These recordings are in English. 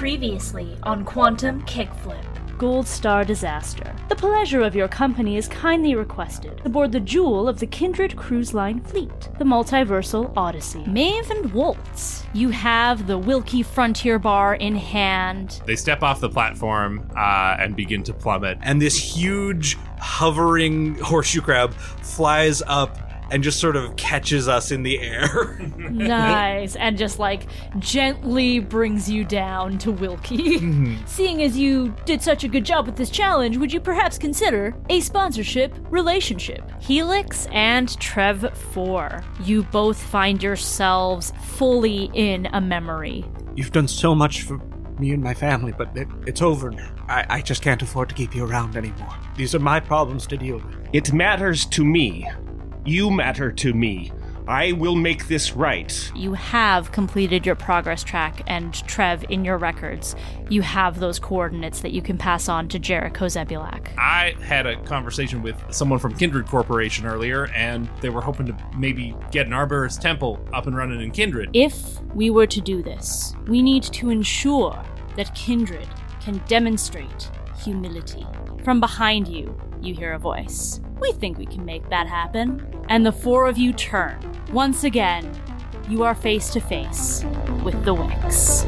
Previously on Quantum Kickflip. Gold Star Disaster. The pleasure of your company is kindly requested aboard the jewel of the Kindred Cruise Line fleet, the Multiversal Odyssey. Maeve and Waltz, you have the Wilkie Frontier Bar in hand. They step off the platform uh, and begin to plummet. and this huge hovering horseshoe crab flies up and just sort of catches us in the air. nice. And just like gently brings you down to Wilkie. Mm-hmm. Seeing as you did such a good job with this challenge, would you perhaps consider a sponsorship relationship? Helix and Trev 4, you both find yourselves fully in a memory. You've done so much for me and my family, but it, it's over now. I, I just can't afford to keep you around anymore. These are my problems to deal with. It matters to me. You matter to me. I will make this right. You have completed your progress track, and Trev, in your records, you have those coordinates that you can pass on to Jericho Zebulak. I had a conversation with someone from Kindred Corporation earlier, and they were hoping to maybe get an Arborist Temple up and running in Kindred. If we were to do this, we need to ensure that Kindred can demonstrate humility. From behind you, you hear a voice. We think we can make that happen. And the four of you turn. Once again, you are face to face with the Wicks.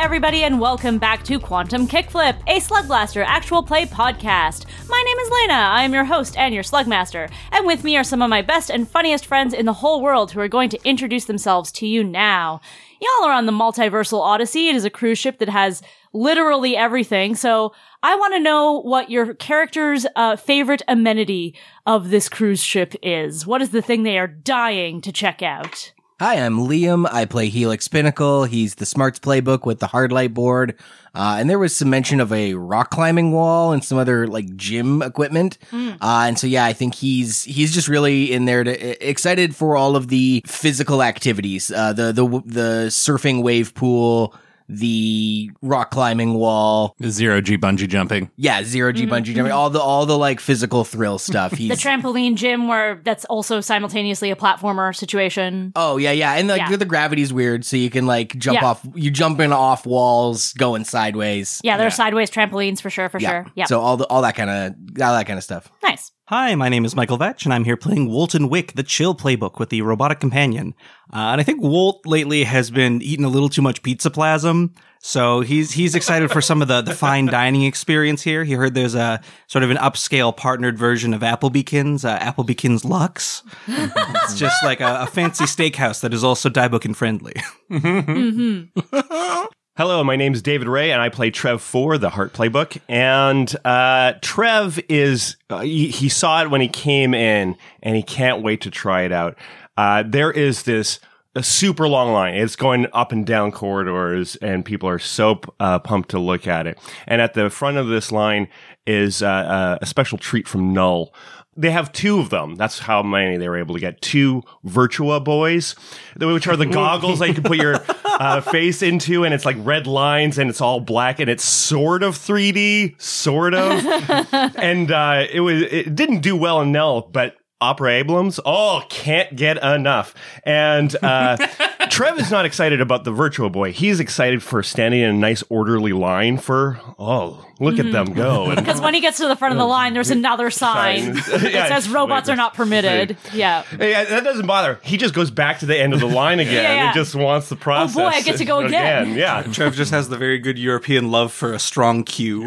Everybody, and welcome back to Quantum Kickflip, a Slugblaster actual play podcast. My name is Lena. I am your host and your Slugmaster, and with me are some of my best and funniest friends in the whole world who are going to introduce themselves to you now. Y'all are on the Multiversal Odyssey. It is a cruise ship that has literally everything. So I want to know what your character's uh, favorite amenity of this cruise ship is. What is the thing they are dying to check out? Hi, I'm Liam. I play Helix Pinnacle. He's the Smarts playbook with the hard light board. Uh, and there was some mention of a rock climbing wall and some other like gym equipment. Uh, and so, yeah, I think he's, he's just really in there to excited for all of the physical activities. Uh, the, the, the surfing wave pool, the rock climbing wall. Zero G bungee jumping. Yeah, zero G mm-hmm. bungee jumping, mm-hmm. all the, all the like physical thrill stuff. He's, the trampoline gym where that's also simultaneously a platformer situation. Oh yeah, yeah, and like Yeah. the gravity's weird, so you can like jump Yeah. off. You jumping off walls, going sideways. Yeah, there are sideways trampolines for sure, for sure. Yeah. So all the all that kind of all that kind of stuff. nice. Hi, my name is Michael Vetch, and I'm here playing Wolton Wick, the chill playbook with the robotic companion. Uh, and I think Wolt lately has been eating a little too much pizza plasm, so he's he's excited for some of the, the fine dining experience here. He heard there's a sort of an upscale partnered version of Applebeekins, uh, Applebeekins Lux. it's just like a, a fancy steakhouse that is also diebooking friendly. Hello, my name is David Ray, and I play Trev for the Heart Playbook. And uh, Trev is uh, he, he saw it when he came in, and he can't wait to try it out. Uh, there is this a super long line. It's going up and down corridors, and people are so uh, pumped to look at it. And at the front of this line is uh, uh, a special treat from Null. They have two of them. That's how many they were able to get. Two Virtual Boys, which are the goggles that you can put your uh, face into, and it's like red lines, and it's all black, and it's sort of 3D, sort of. and uh, it was it didn't do well in Null, but Opera Emblems, oh, can't get enough. And uh, Trev is not excited about the Virtual Boy. He's excited for standing in a nice orderly line for, oh, look at them go. Because when he gets to the front of the line, there's another sign Sign. that Yeah, says robots wait, are not permitted. Yeah. Yeah, that doesn't bother. He just goes back to the end of the line again. Yeah, yeah. He just wants the process. Oh boy, I get to go again. Yeah. Trev just has the very good European love for a strong queue.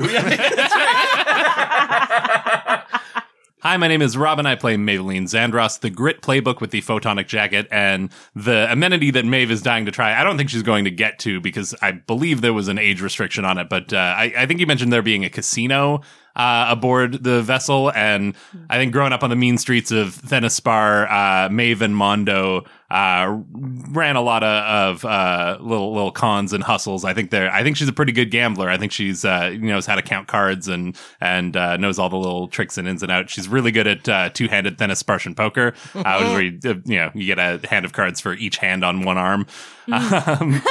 Hi, my name is Robin. I play Maybelline Zandros, the grit playbook with the photonic jacket, and the amenity that Maeve is dying to try. I don't think she's going to get to because I believe there was an age restriction on it, but uh, I, I think you mentioned there being a casino uh, aboard the vessel, and I think growing up on the mean streets of Thenispar, uh, Maeve and Mondo uh, ran a lot of, of uh, little little cons and hustles. I think they're. I think she's a pretty good gambler. I think she's uh, you knows how to count cards and and uh, knows all the little tricks and ins and outs. She's really good at uh, two handed Thenis Spartian poker, uh, where you, you know you get a hand of cards for each hand on one arm. Um,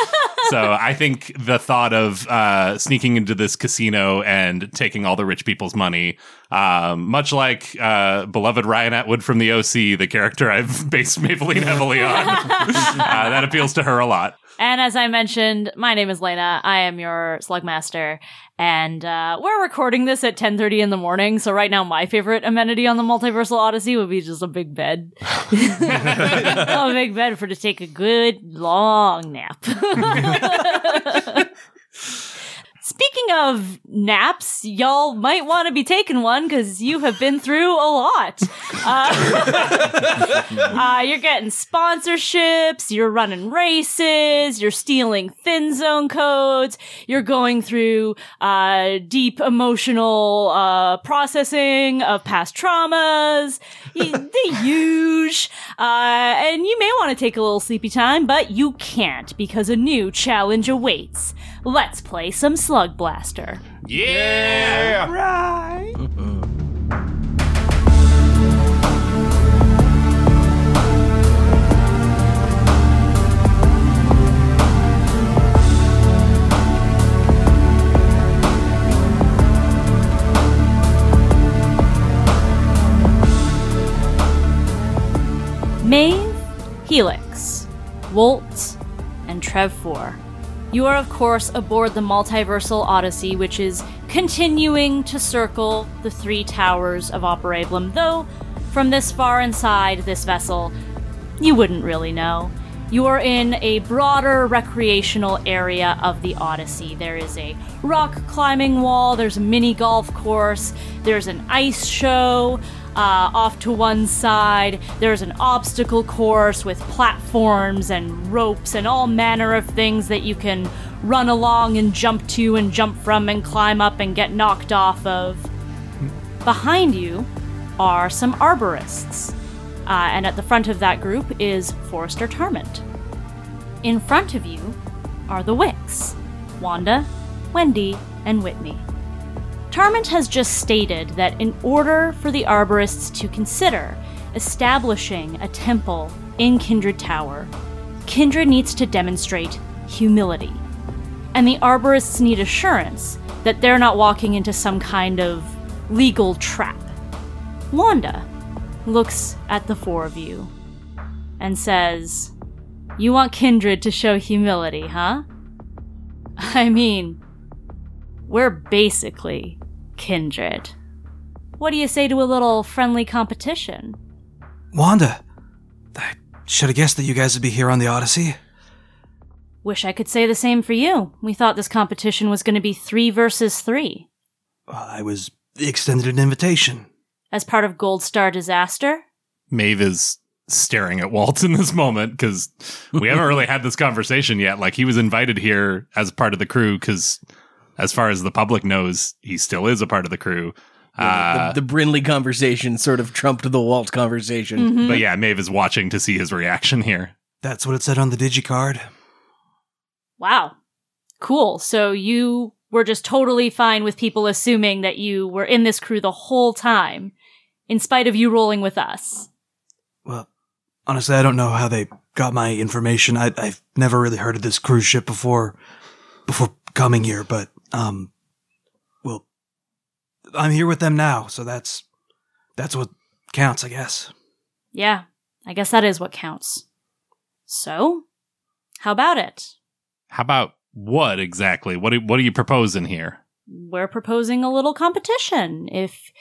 so I think the thought of uh, sneaking into this casino and taking all the rich people's money, um, much like uh, beloved Ryan Atwood from the OC, the character I've based Maybelline heavily on, uh, that appeals to her a lot. And as I mentioned, my name is Lena. I am your Slugmaster, and uh, we're recording this at 10:30 in the morning. So right now, my favorite amenity on the Multiversal Odyssey would be just a big bed, a big bed for to take a good long nap. Speaking of naps, y'all might want to be taking one because you have been through a lot. Uh, uh, you're getting sponsorships, you're running races, you're stealing thin zone codes, you're going through uh, deep emotional uh, processing of past traumas, the huge. Uh, and you may want to take a little sleepy time, but you can't because a new challenge awaits. Let's play some Slugblaster. Yeah. right. Maeve, Helix, Wolt, and Trev 4. You are, of course, aboard the Multiversal Odyssey, which is continuing to circle the three towers of Operablum, though from this far inside this vessel, you wouldn't really know. You are in a broader recreational area of the Odyssey. There is a rock climbing wall, there's a mini golf course, there's an ice show. Uh, off to one side, there's an obstacle course with platforms and ropes and all manner of things that you can run along and jump to and jump from and climb up and get knocked off of. Behind you are some arborists, uh, and at the front of that group is Forrester Tarmant. In front of you are the Wicks Wanda, Wendy, and Whitney. Tarmant has just stated that in order for the arborists to consider establishing a temple in Kindred Tower, Kindred needs to demonstrate humility. And the arborists need assurance that they're not walking into some kind of legal trap. Wanda looks at the four of you and says, You want Kindred to show humility, huh? I mean, we're basically kindred. What do you say to a little friendly competition? Wanda, I should have guessed that you guys would be here on the Odyssey. Wish I could say the same for you. We thought this competition was going to be three versus three. Well, I was extended an invitation. As part of Gold Star Disaster? Maeve is staring at Walt in this moment because we haven't really had this conversation yet. Like he was invited here as part of the crew because, as far as the public knows, he still is a part of the crew. Uh, the, the Brinley conversation sort of trumped the Walt conversation. Mm-hmm. but yeah, Maeve is watching to see his reaction here. That's what it said on the digicard. Wow. Cool. So you were just totally fine with people assuming that you were in this crew the whole time, in spite of you rolling with us. Well, honestly, I don't know how they got my information. I, I've never really heard of this cruise ship before, before coming here. But um, well, I'm here with them now, so that's that's what counts, I guess. Yeah, I guess that is what counts. So, how about it? How about what exactly? What are, what are you proposing here? We're proposing a little competition. If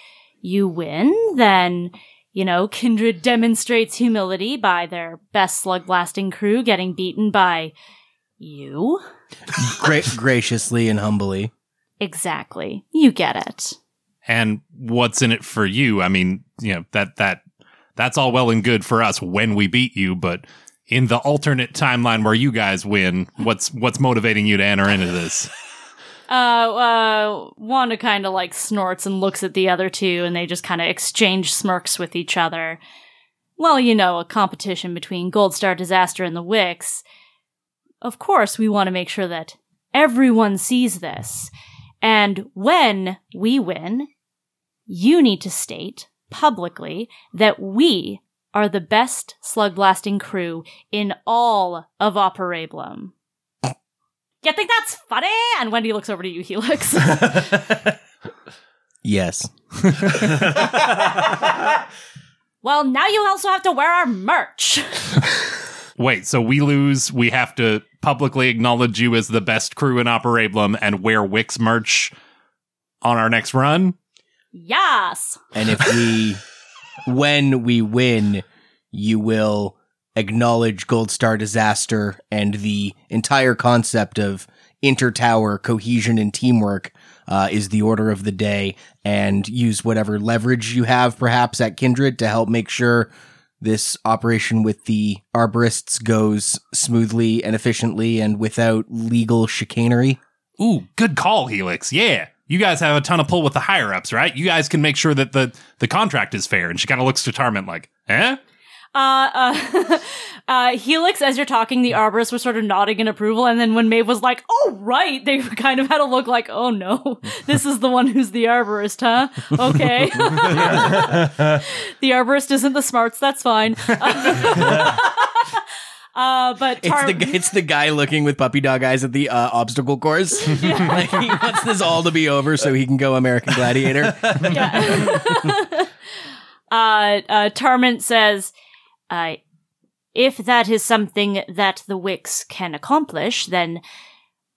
you win, then, you know, Kindred demonstrates humility by their best slug blasting crew getting beaten by you. Gra- graciously and humbly. Exactly. You get it. And what's in it for you? I mean, you know that that that's all well and good for us when we beat you, but in the alternate timeline where you guys win, what's what's motivating you to enter into this? Uh, uh, Wanda kind of like snorts and looks at the other two, and they just kind of exchange smirks with each other. well, you know, a competition between Gold Star Disaster and the Wicks, of course we want to make sure that everyone sees this. And when we win, you need to state publicly that we are the best slug blasting crew in all of Operablum. You think that's funny? And Wendy looks over to you, Helix. Yes. well, now you also have to wear our merch. Wait, so we lose, we have to publicly acknowledge you as the best crew in Operablum and wear Wicks merch on our next run? yes. And if we, when we win, you will acknowledge Gold Star disaster and the entire concept of inter-tower cohesion and teamwork uh, is the order of the day and use whatever leverage you have perhaps at Kindred to help make sure this operation with the arborists goes smoothly and efficiently and without legal chicanery. Ooh, good call, Helix. Yeah. You guys have a ton of pull with the higher ups, right? You guys can make sure that the, the contract is fair. And she kind of looks to Tarmint like, eh? Uh, uh, uh, Helix, as you're talking, the arborist was sort of nodding in approval, and then when Maeve was like, "Oh right," they kind of had a look like, "Oh no, this is the one who's the arborist, huh?" Okay, the arborist isn't the smarts. That's fine. Uh, but It's the it's the guy looking with puppy dog eyes at the uh, obstacle course. like he wants this all to be over so he can go American Gladiator. yeah. uh, uh, Tarmint says, uh, if that is something that the Wicks can accomplish, then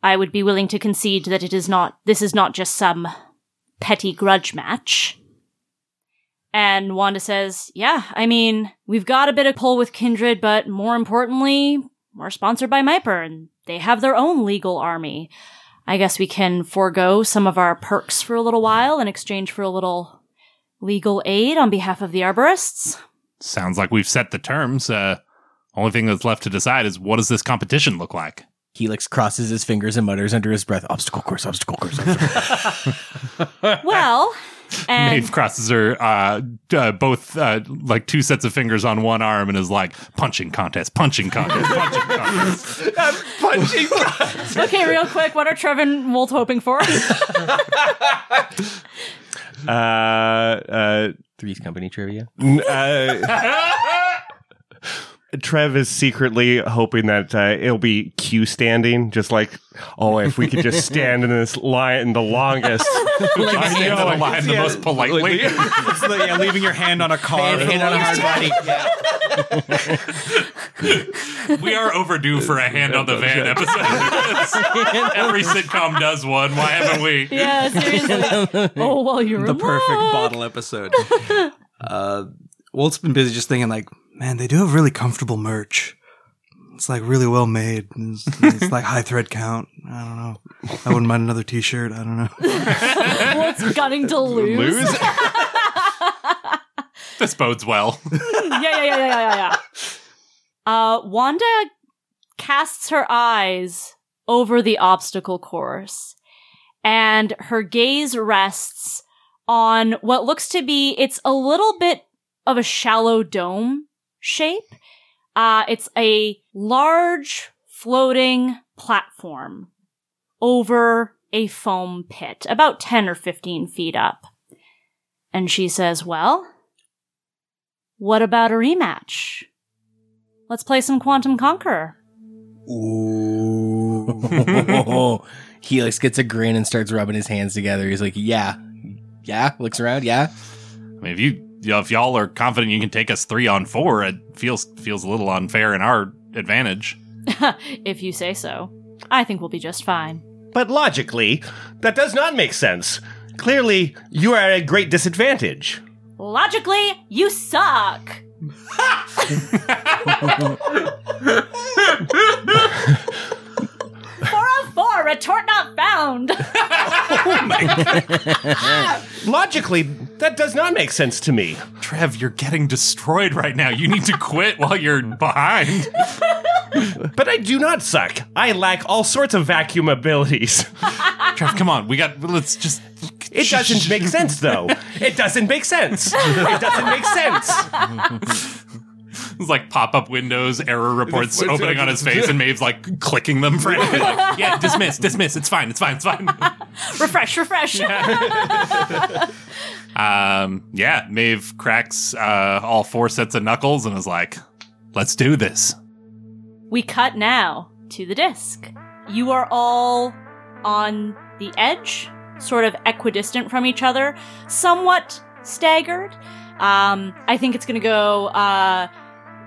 I would be willing to concede that it is not, this is not just some petty grudge match. And Wanda says, yeah, I mean, we've got a bit of pull with Kindred, but more importantly, we're sponsored by Myper and they have their own legal army. I guess we can forego some of our perks for a little while in exchange for a little legal aid on behalf of the arborists. Sounds like we've set the terms. Uh, only thing that's left to decide is what does this competition look like? Helix crosses his fingers and mutters under his breath, obstacle course, obstacle course. Obstacle. Well, and Maeve crosses her uh, uh, both uh, like two sets of fingers on one arm and is like punching contest, punching contest, punching contest. Punching. okay, real quick, what are Trevin and Wolt hoping for? uh, uh, Three's Company trivia. uh, Trev is secretly hoping that uh, it'll be Q standing, just like, oh, if we could just stand in this line the longest. I know the line the most politely. It's like, yeah, leaving your hand on a car. Hand on a hard body. we are overdue for a hand on the van episode. Every sitcom does one. Why haven't we? yeah, seriously. Oh, well, you're the perfect luck. bottle episode. uh, Walt's been busy just thinking like, man, they do have really comfortable merch. It's like really well made. It's, it's like high thread count. I don't know. I wouldn't mind another T-shirt. I don't know. What's gunning to lose. Lose? This bodes well. yeah, yeah, yeah, yeah, yeah, yeah, yeah. Uh, Wanda casts her eyes over the obstacle course, and her gaze rests on what looks to be it's a little bit of a shallow dome shape. Uh, it's a large floating platform over a foam pit, about 10 or 15 feet up. And she says, Well, what about a rematch? Let's play some Quantum Conqueror. Ooh. Helix gets a grin and starts rubbing his hands together. He's like, yeah. Yeah. Looks around. Yeah. I mean, if you, you know, if y'all are confident you can take us three on four, it feels feels a little unfair in our advantage. if you say so. I think we'll be just fine. But logically, that does not make sense. Clearly, you are at a great disadvantage. Logically, you suck. four on four, retort not found. Oh Logically, that does not make sense to me. Trev, you're getting destroyed right now. You need to quit while you're behind. But I do not suck. I lack all sorts of vacuum abilities. Trev, come on. We got. Let's just. It doesn't make sense, though. It doesn't make sense. It doesn't make sense. It's like pop up windows, error reports opening on his face, and Maeve's like clicking them frantically. Like, yeah, dismiss, dismiss. It's fine. It's fine. It's fine. refresh, refresh. um, yeah, Maeve cracks uh, all four sets of knuckles and is like, "Let's do this." we cut now to the disc. You are all on the edge, sort of equidistant from each other, somewhat staggered. Um, I think it's going to go uh,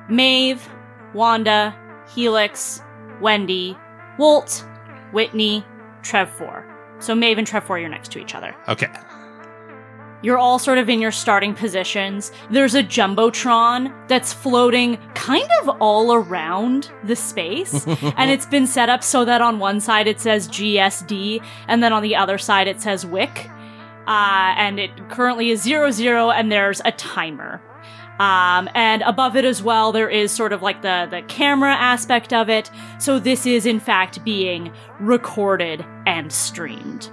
Maeve, Wanda, Helix, Wendy, Wolt, Whitney, Trev 4. So Maeve and Trev 4, you're next to each other. Okay. You're all sort of in your starting positions. There's a jumbotron that's floating kind of all around the space, and it's been set up so that on one side it says GSD, and then on the other side it says WIC. Uh, and it currently is zero zero, and there's a timer. Um, and above it as well, there is sort of like the, the camera aspect of it. So this is in fact being recorded and streamed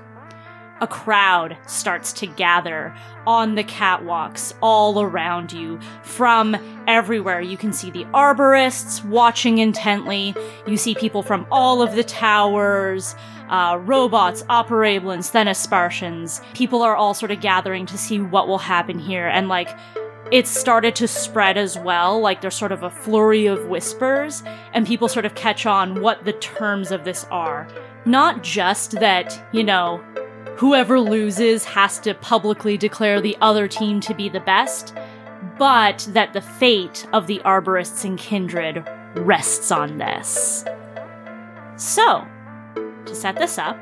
a crowd starts to gather on the catwalks all around you from everywhere. You can see the arborists watching intently. You see people from all of the towers, uh, robots, operablins, Thenospartians. People are all sort of gathering to see what will happen here. And like, it's started to spread as well. Like there's sort of a flurry of whispers, and people sort of catch on what the terms of this are. Not just that, you know, whoever loses has to publicly declare the other team to be the best, but that the fate of the Arborists and Kindred rests on this. So, to set this up,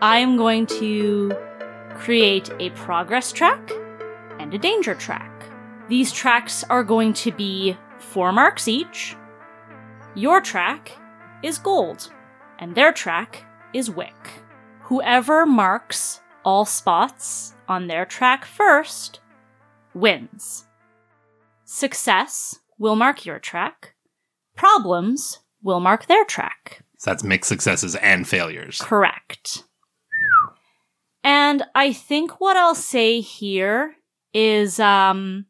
I am going to create a progress track and a danger track. These tracks are going to be four marks each. Your track is gold, and their track is wick. Whoever marks all spots on their track first wins. Success will mark your track. Problems will mark their track. So that's mixed successes and failures. Correct. And I think what I'll say here is um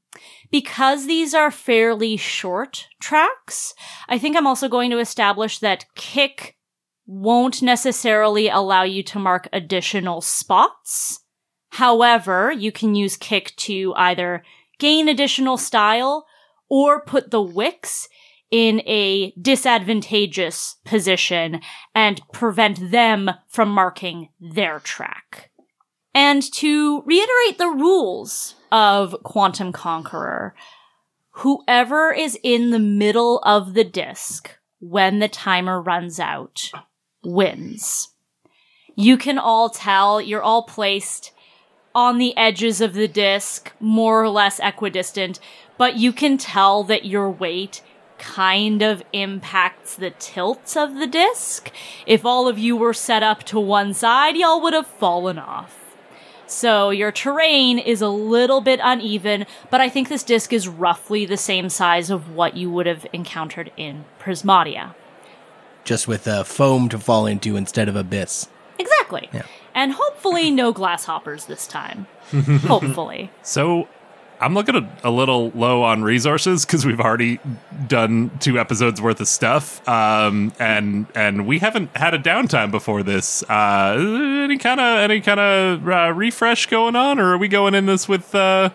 because these are fairly short tracks, I think I'm also going to establish that kick won't necessarily allow you to mark additional spots. However, you can use kick to either gain additional style or put the wicks in a disadvantageous position and prevent them from marking their track. And to reiterate the rules of Quantum Conqueror, whoever is in the middle of the disc when the timer runs out wins. You can all tell you're all placed on the edges of the disc, more or less equidistant, but you can tell that your weight kind of impacts the tilt of the disc. If all of you were set up to one side, y'all would have fallen off. So your terrain is a little bit uneven, but I think this disc is roughly the same size of what you would have encountered in Prismatia. Just with uh, foam to fall into instead of abyss. Exactly. Yeah. And hopefully no glasshoppers this time. hopefully. So I'm looking a, a little low on resources because we've already done two episodes worth of stuff, um, and and we haven't had a downtime before this. Uh, any kind of any kind of uh, refresh going on, or are we going in this with? Uh,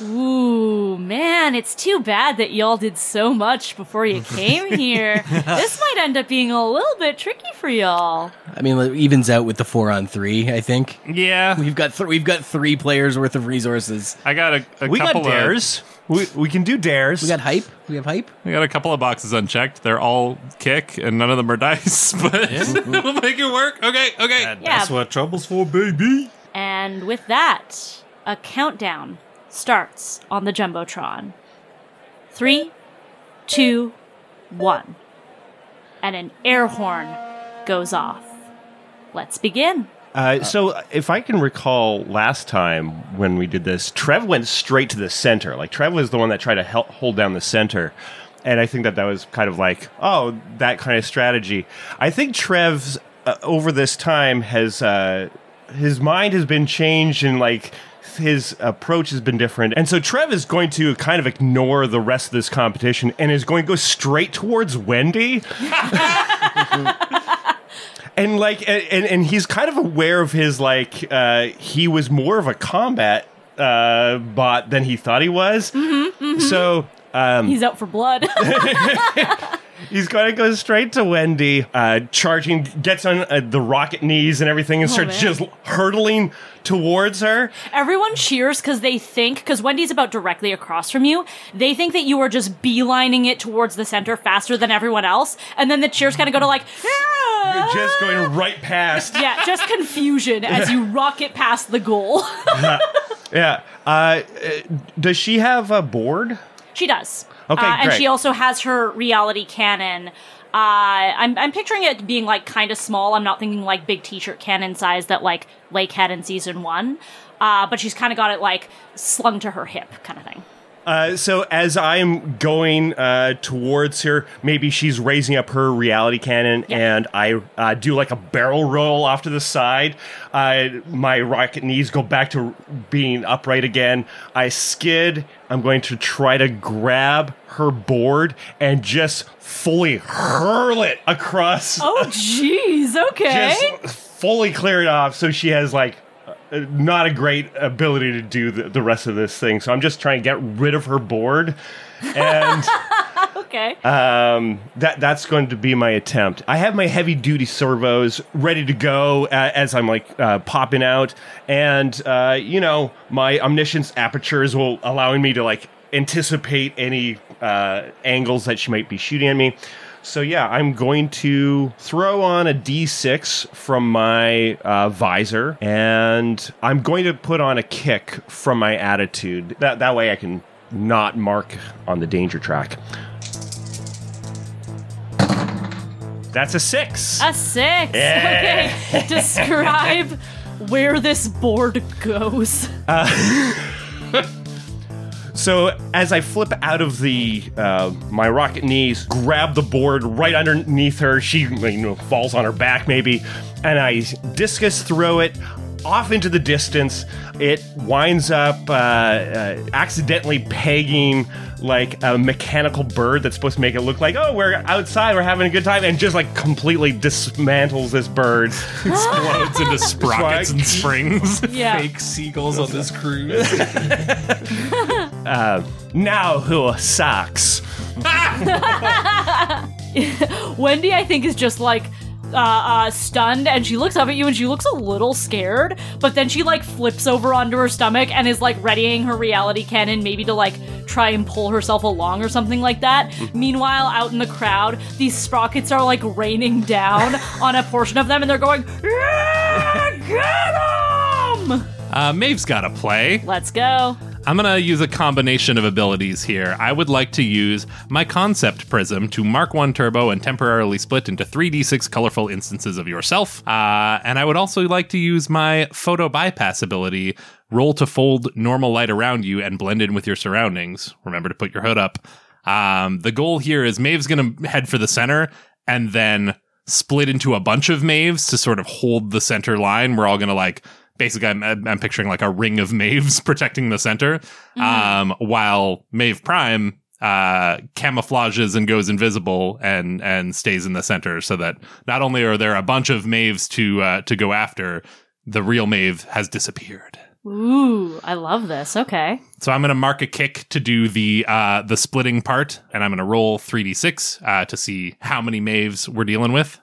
Ooh, man, it's too bad that y'all did so much before you came here. this might end up being a little bit tricky for y'all. I mean, it evens out with the four on three. I think yeah, we've got th- we've got three players worth of resources. I got a, a we got couple of dares. We, we can do dares. We got hype. We have hype. we got a couple of boxes unchecked. They're all kick, and none of them are dice, but we'll make it work. Okay, okay. And Yeah. That's what trouble's for, baby. And with that, a countdown starts on the Jumbotron. Three, two, one. And an air horn goes off. Let's begin. Uh, so, if I can recall last time when we did this, Trev went straight to the center. Like, Trev was the one that tried to help hold down the center. And I think that that was kind of like, oh, that kind of strategy. I think Trev's, uh, over this time, has, uh, his mind has been changed and, like, his approach has been different. And so Trev is going to kind of ignore the rest of this competition and is going to go straight towards Wendy. and like and, and he's kind of aware of his like uh he was more of a combat uh bot than he thought he was. So um He's out for blood. He's going to go straight to Wendy, uh, charging, gets on uh, the rocket knees and everything, and starts man. just hurtling towards her. Everyone cheers because they think, because Wendy's about directly across from you, they think that you are just beelining it towards the center faster than everyone else. And then the cheers kind of go to like, "Ah!" You're just going right past. yeah, just confusion as you rocket past the goal. Yeah. Uh, uh, does she have a board? she does. Okay, uh, and she also has her reality cannon. Uh, I'm, I'm picturing it being like kind of small. I'm not thinking like big t-shirt cannon size that like Lake had in season one. Uh, but she's kind of got it like slung to her hip, kind of thing. Uh, so as I'm going uh, towards her, maybe she's raising up her reality cannon, Yeah. and I uh, do like a barrel roll off to the side. Uh, my rocket knees go back to being upright again. I skid. I'm going to try to grab her board and just fully hurl it across. Oh, jeez. Okay. Just fully clear it off so she has like not a great ability to do the, the rest of this thing. So I'm just trying to get rid of her board. And okay. um, that that's going to be my attempt. I have my heavy duty servos ready to go uh, as I'm like uh, popping out, and uh, you know my omniscience apertures will allowing me to like anticipate any uh, angles that she might be shooting at me. So yeah, I'm going to throw on a d6 from my uh, visor, and I'm going to put on a kick from my attitude. That that way I can not mark on the danger track. That's a six. A six. Yeah. Okay. Describe where this board goes. So as I flip out of the uh, my rocket knees, grab the board right underneath her, she you know falls on her back maybe, and I discus throw it off into the distance. It winds up uh, uh, accidentally pegging like a mechanical bird that's supposed to make it look like oh we're outside we're having a good time and just like completely dismantles this bird Explodes into sprockets and springs. Yeah. Fake seagulls on this cruise. now who sucks Wendy, I think, is just like uh, uh, stunned, and she looks up at you, and she looks a little scared. But then she like flips over onto her stomach and is like readying her reality cannon, maybe to like try and pull herself along or something like that. Meanwhile, out in the crowd, these sprockets are like raining down on a portion of them, and they're going, "Yeah, "Get him!" Uh, Maeve's got to play. Let's go. I'm going to use a combination of abilities here. I would like to use my concept prism to mark one turbo and temporarily split into 3d6 colorful instances of yourself. Uh, and I would also like to use my photo bypass ability, roll to fold normal light around you and blend in with your surroundings. Remember to put your hood up. Um, the goal here is Maeve's going to head for the center and then split into a bunch of Maeves to sort of hold the center line. We're all going to like basically I'm, I'm picturing like a ring of Maeves protecting the center, um, while Maeve Prime uh, camouflages and goes invisible and and stays in the center, so that not only are there a bunch of Maeves to uh, to go after, the real Maeve has disappeared. Ooh, I love this. Okay. So I'm going to mark a kick to do the uh, the splitting part, and I'm going to roll 3d6 uh, to see how many Maeves we're dealing with.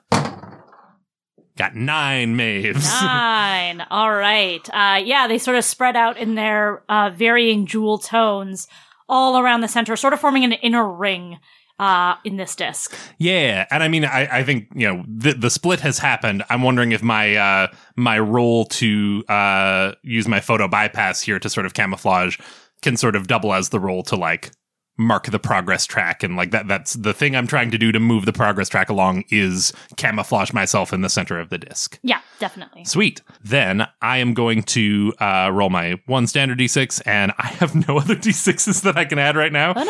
Got nine Maeves. Nine. All right. Uh, yeah, they sort of spread out in their uh, varying jewel tones all around the center, sort of forming an inner ring uh, in this disc. Yeah, and I mean, I, I think you know the the split has happened. I'm wondering if my uh, my role to uh, use my photo bypass here to sort of camouflage can sort of double as the role to like mark the progress track and like that that's the thing I'm trying to do to move the progress track along is camouflage myself in the center of the disc. Yeah, definitely. Sweet. Then I am going to uh, roll my one standard d6, and I have no other d6s that I can add right now. Oh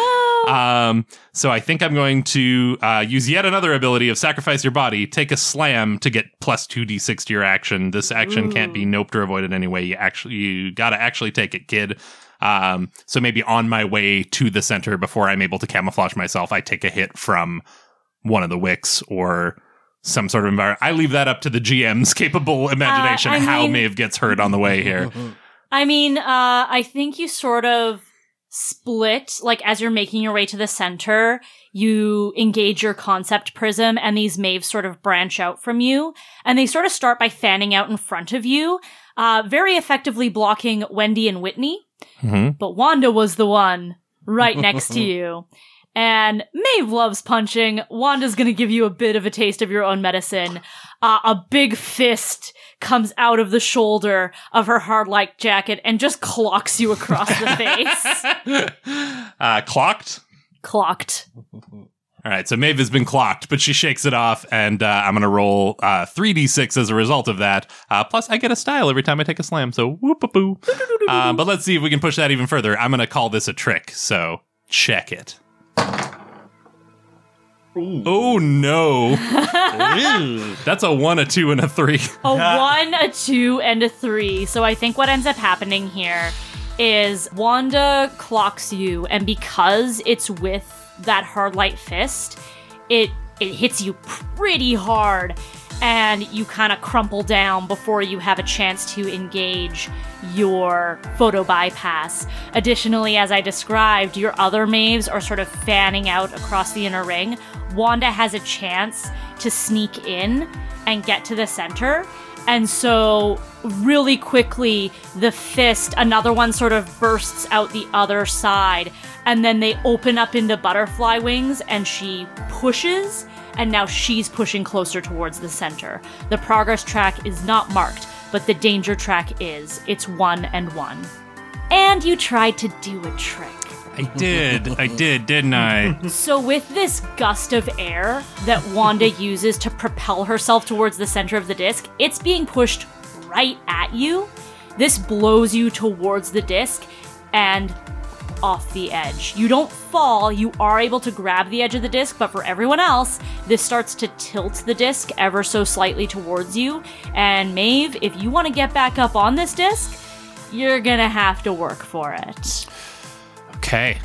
no! Um, so I think I'm going to uh, use yet another ability of sacrifice your body, take a slam to get plus two d6 to your action. This action can't be noped or avoided anyway. You actually you gotta actually take it, kid. Um, so maybe on my way to the center before I'm able to camouflage myself, I take a hit from one of the wicks or some sort of environment. I leave that up to the GM's capable imagination I how mean- Maeve gets hurt on the way here. I mean, uh, I think you sort of split, like, as you're making your way to the center, you engage your concept prism, and these maves sort of branch out from you, and they sort of start by fanning out in front of you, uh, very effectively blocking Wendy and Whitney. Mhm. But Wanda was the one right next to you. And Maeve loves punching. Wanda's gonna give you a bit of a taste of your own medicine. Uh, a big fist comes out of the shoulder of her hard like jacket and just clocks you across the face. uh, clocked. Clocked. All right, so Maeve has been clocked, but she shakes it off, and uh, I'm going to roll uh, 3d6 as a result of that. Uh, plus, I get a style every time I take a slam, so whoop a boo. Uh, but let's see if we can push that even further. I'm going to call this a trick, so check it. Oh no. That's a one, a two, and a three. A one, a two, and a three. So I think what ends up happening here is Wanda clocks you, and because it's with that hard light fist, it it hits you pretty hard, and you kind of crumple down before you have a chance to engage your photo bypass. Additionally, as I described, your other Maeves are sort of fanning out across the inner ring. Wanda has a chance to sneak in and get to the center. And so, really quickly, the fist, another one sort of bursts out the other side. And then they open up into butterfly wings, and she pushes. And now she's pushing closer towards the center. The progress track is not marked, but the danger track is. It's one and one. And you tried to do a trick. I did. I did, didn't I? So, with this gust of air that Wanda uses to propel herself towards the center of the disc, it's being pushed right at you. This blows you towards the disc and off the edge. You don't fall, you are able to grab the edge of the disc, but for everyone else, this starts to tilt the disc ever so slightly towards you. And Maeve, if you want to get back up on this disc, you're gonna have to work for it. Okay.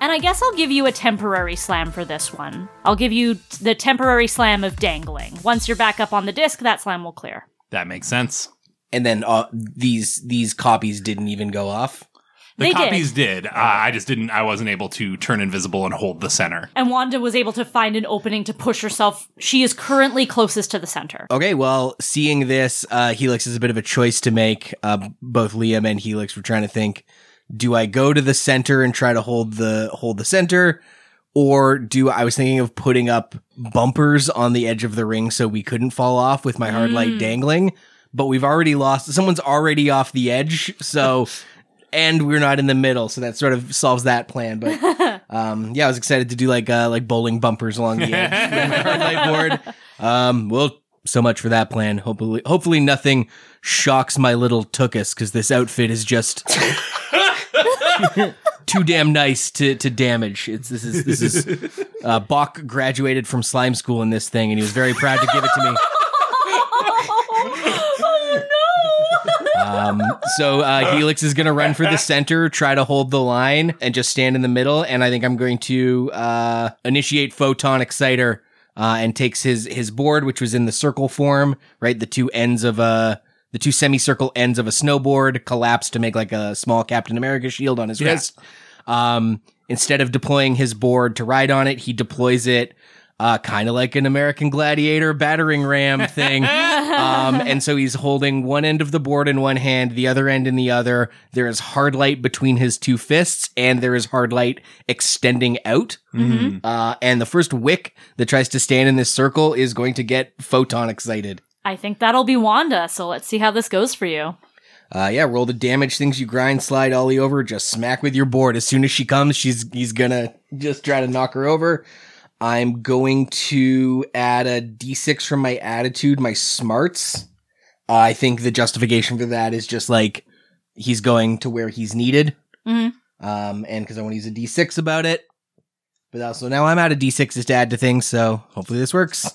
And I guess I'll give you a temporary slam for this one. I'll give you the temporary slam of dangling. Once you're back up on the disc, that slam will clear. That makes sense. And then uh, these these copies didn't even go off. The They copies did. Uh, I just didn't. I wasn't able to turn invisible and hold the center. And Wanda was able to find an opening to push herself. She is currently closest to the center. Okay, well, seeing this, uh, Helix is a bit of a choice to make. Uh, both Liam and Helix were trying to think: Do I go to the center and try to hold the hold the center, or do I was thinking of putting up bumpers on the edge of the ring so we couldn't fall off with my hard light dangling? But we've already lost. Someone's already off the edge, so. And we're not in the middle, so that sort of solves that plan. But um, yeah, I was excited to do like uh, like bowling bumpers along the edge with my hard light board. Um, well, so much for that plan. Hopefully, hopefully nothing shocks my little tuchus because this outfit is just too damn nice to to damage. It's this is this is uh, Bach graduated from slime school in this thing, and he was very proud to give it to me. Oh no! Um, so uh, Helix is going to run for the center, try to hold the line, and just stand in the middle. And I think I'm going to uh, initiate Photon Exciter uh, and takes his his board, which was in the circle form, right? The two ends of a the two semicircle ends of a snowboard collapse to make like a small Captain America shield on his Yeah. wrist. Um, instead of deploying his board to ride on it, he deploys it. Uh, kind of like an American Gladiator battering ram thing. um, and so he's holding one end of the board in one hand, the other end in the other. There is hard light between his two fists, and there is hard light extending out. Uh, and the first wick that tries to stand in this circle is going to get photon excited. I think that'll be Wanda, so let's see how this goes for you. Uh, yeah, roll the damage things you grind, slide Ollie over, just smack with your board. As soon as she comes, she's he's gonna just try to knock her over. I'm going to add a d6 from my attitude, my smarts. Uh, I think the justification for that is just like he's going to where he's needed. Mhm. Um, and because I want to use a d6 about it. But also now I'm out of d6s to add to things, so hopefully this works.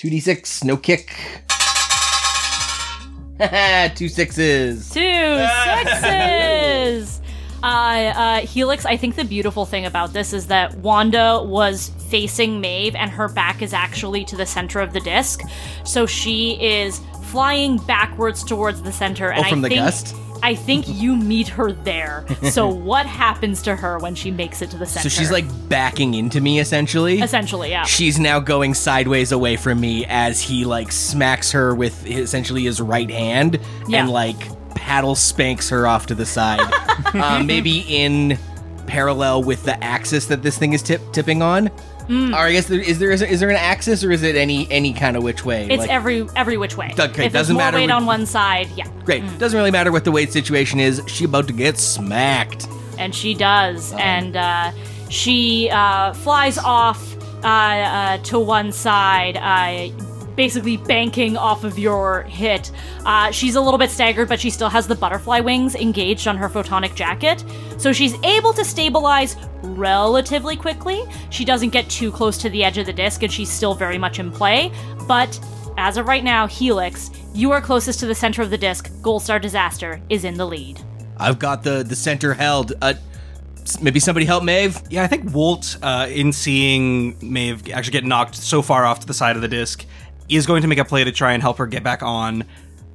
2d6, no kick. Two sixes. Two sixes. Uh, uh, Helix, I think the beautiful thing about this is that Wanda was facing Maeve and her back is actually to the center of the disc. So she is flying backwards towards the center. And Oh, from I the think, gust? I think you meet her there. so what happens to her when she makes it to the center? So she's like backing into me essentially. Essentially, yeah. She's now going sideways away from me as he like smacks her with essentially his right hand Yeah. and like paddle spanks her off to the side. uh, maybe in parallel with the axis that this thing is tip- tipping on. Hmm. Or I guess there, is there is, there is there an axis or is it any any kind of which way? It's Like- every every which way. Okay, if doesn't more matter weight on one side, yeah. great. Doesn't really matter what the weight situation is. She about to get smacked. and she does, and uh, she uh, flies off uh, uh, to one side, uh, basically banking off of your hit. Uh, she's a little bit staggered, but she still has the butterfly wings engaged on her photonic jacket, so she's able to stabilize relatively quickly. She doesn't get too close to the edge of the disc, and she's still very much in play, but. As of right now, Helix, you are closest to the center of the disc. Gold Star Disaster is in the lead. I've got the the center held. Uh, maybe somebody help Maeve. Yeah, I think Walt, uh, in seeing Maeve actually get knocked so far off to the side of the disc, is going to make a play to try and help her get back on.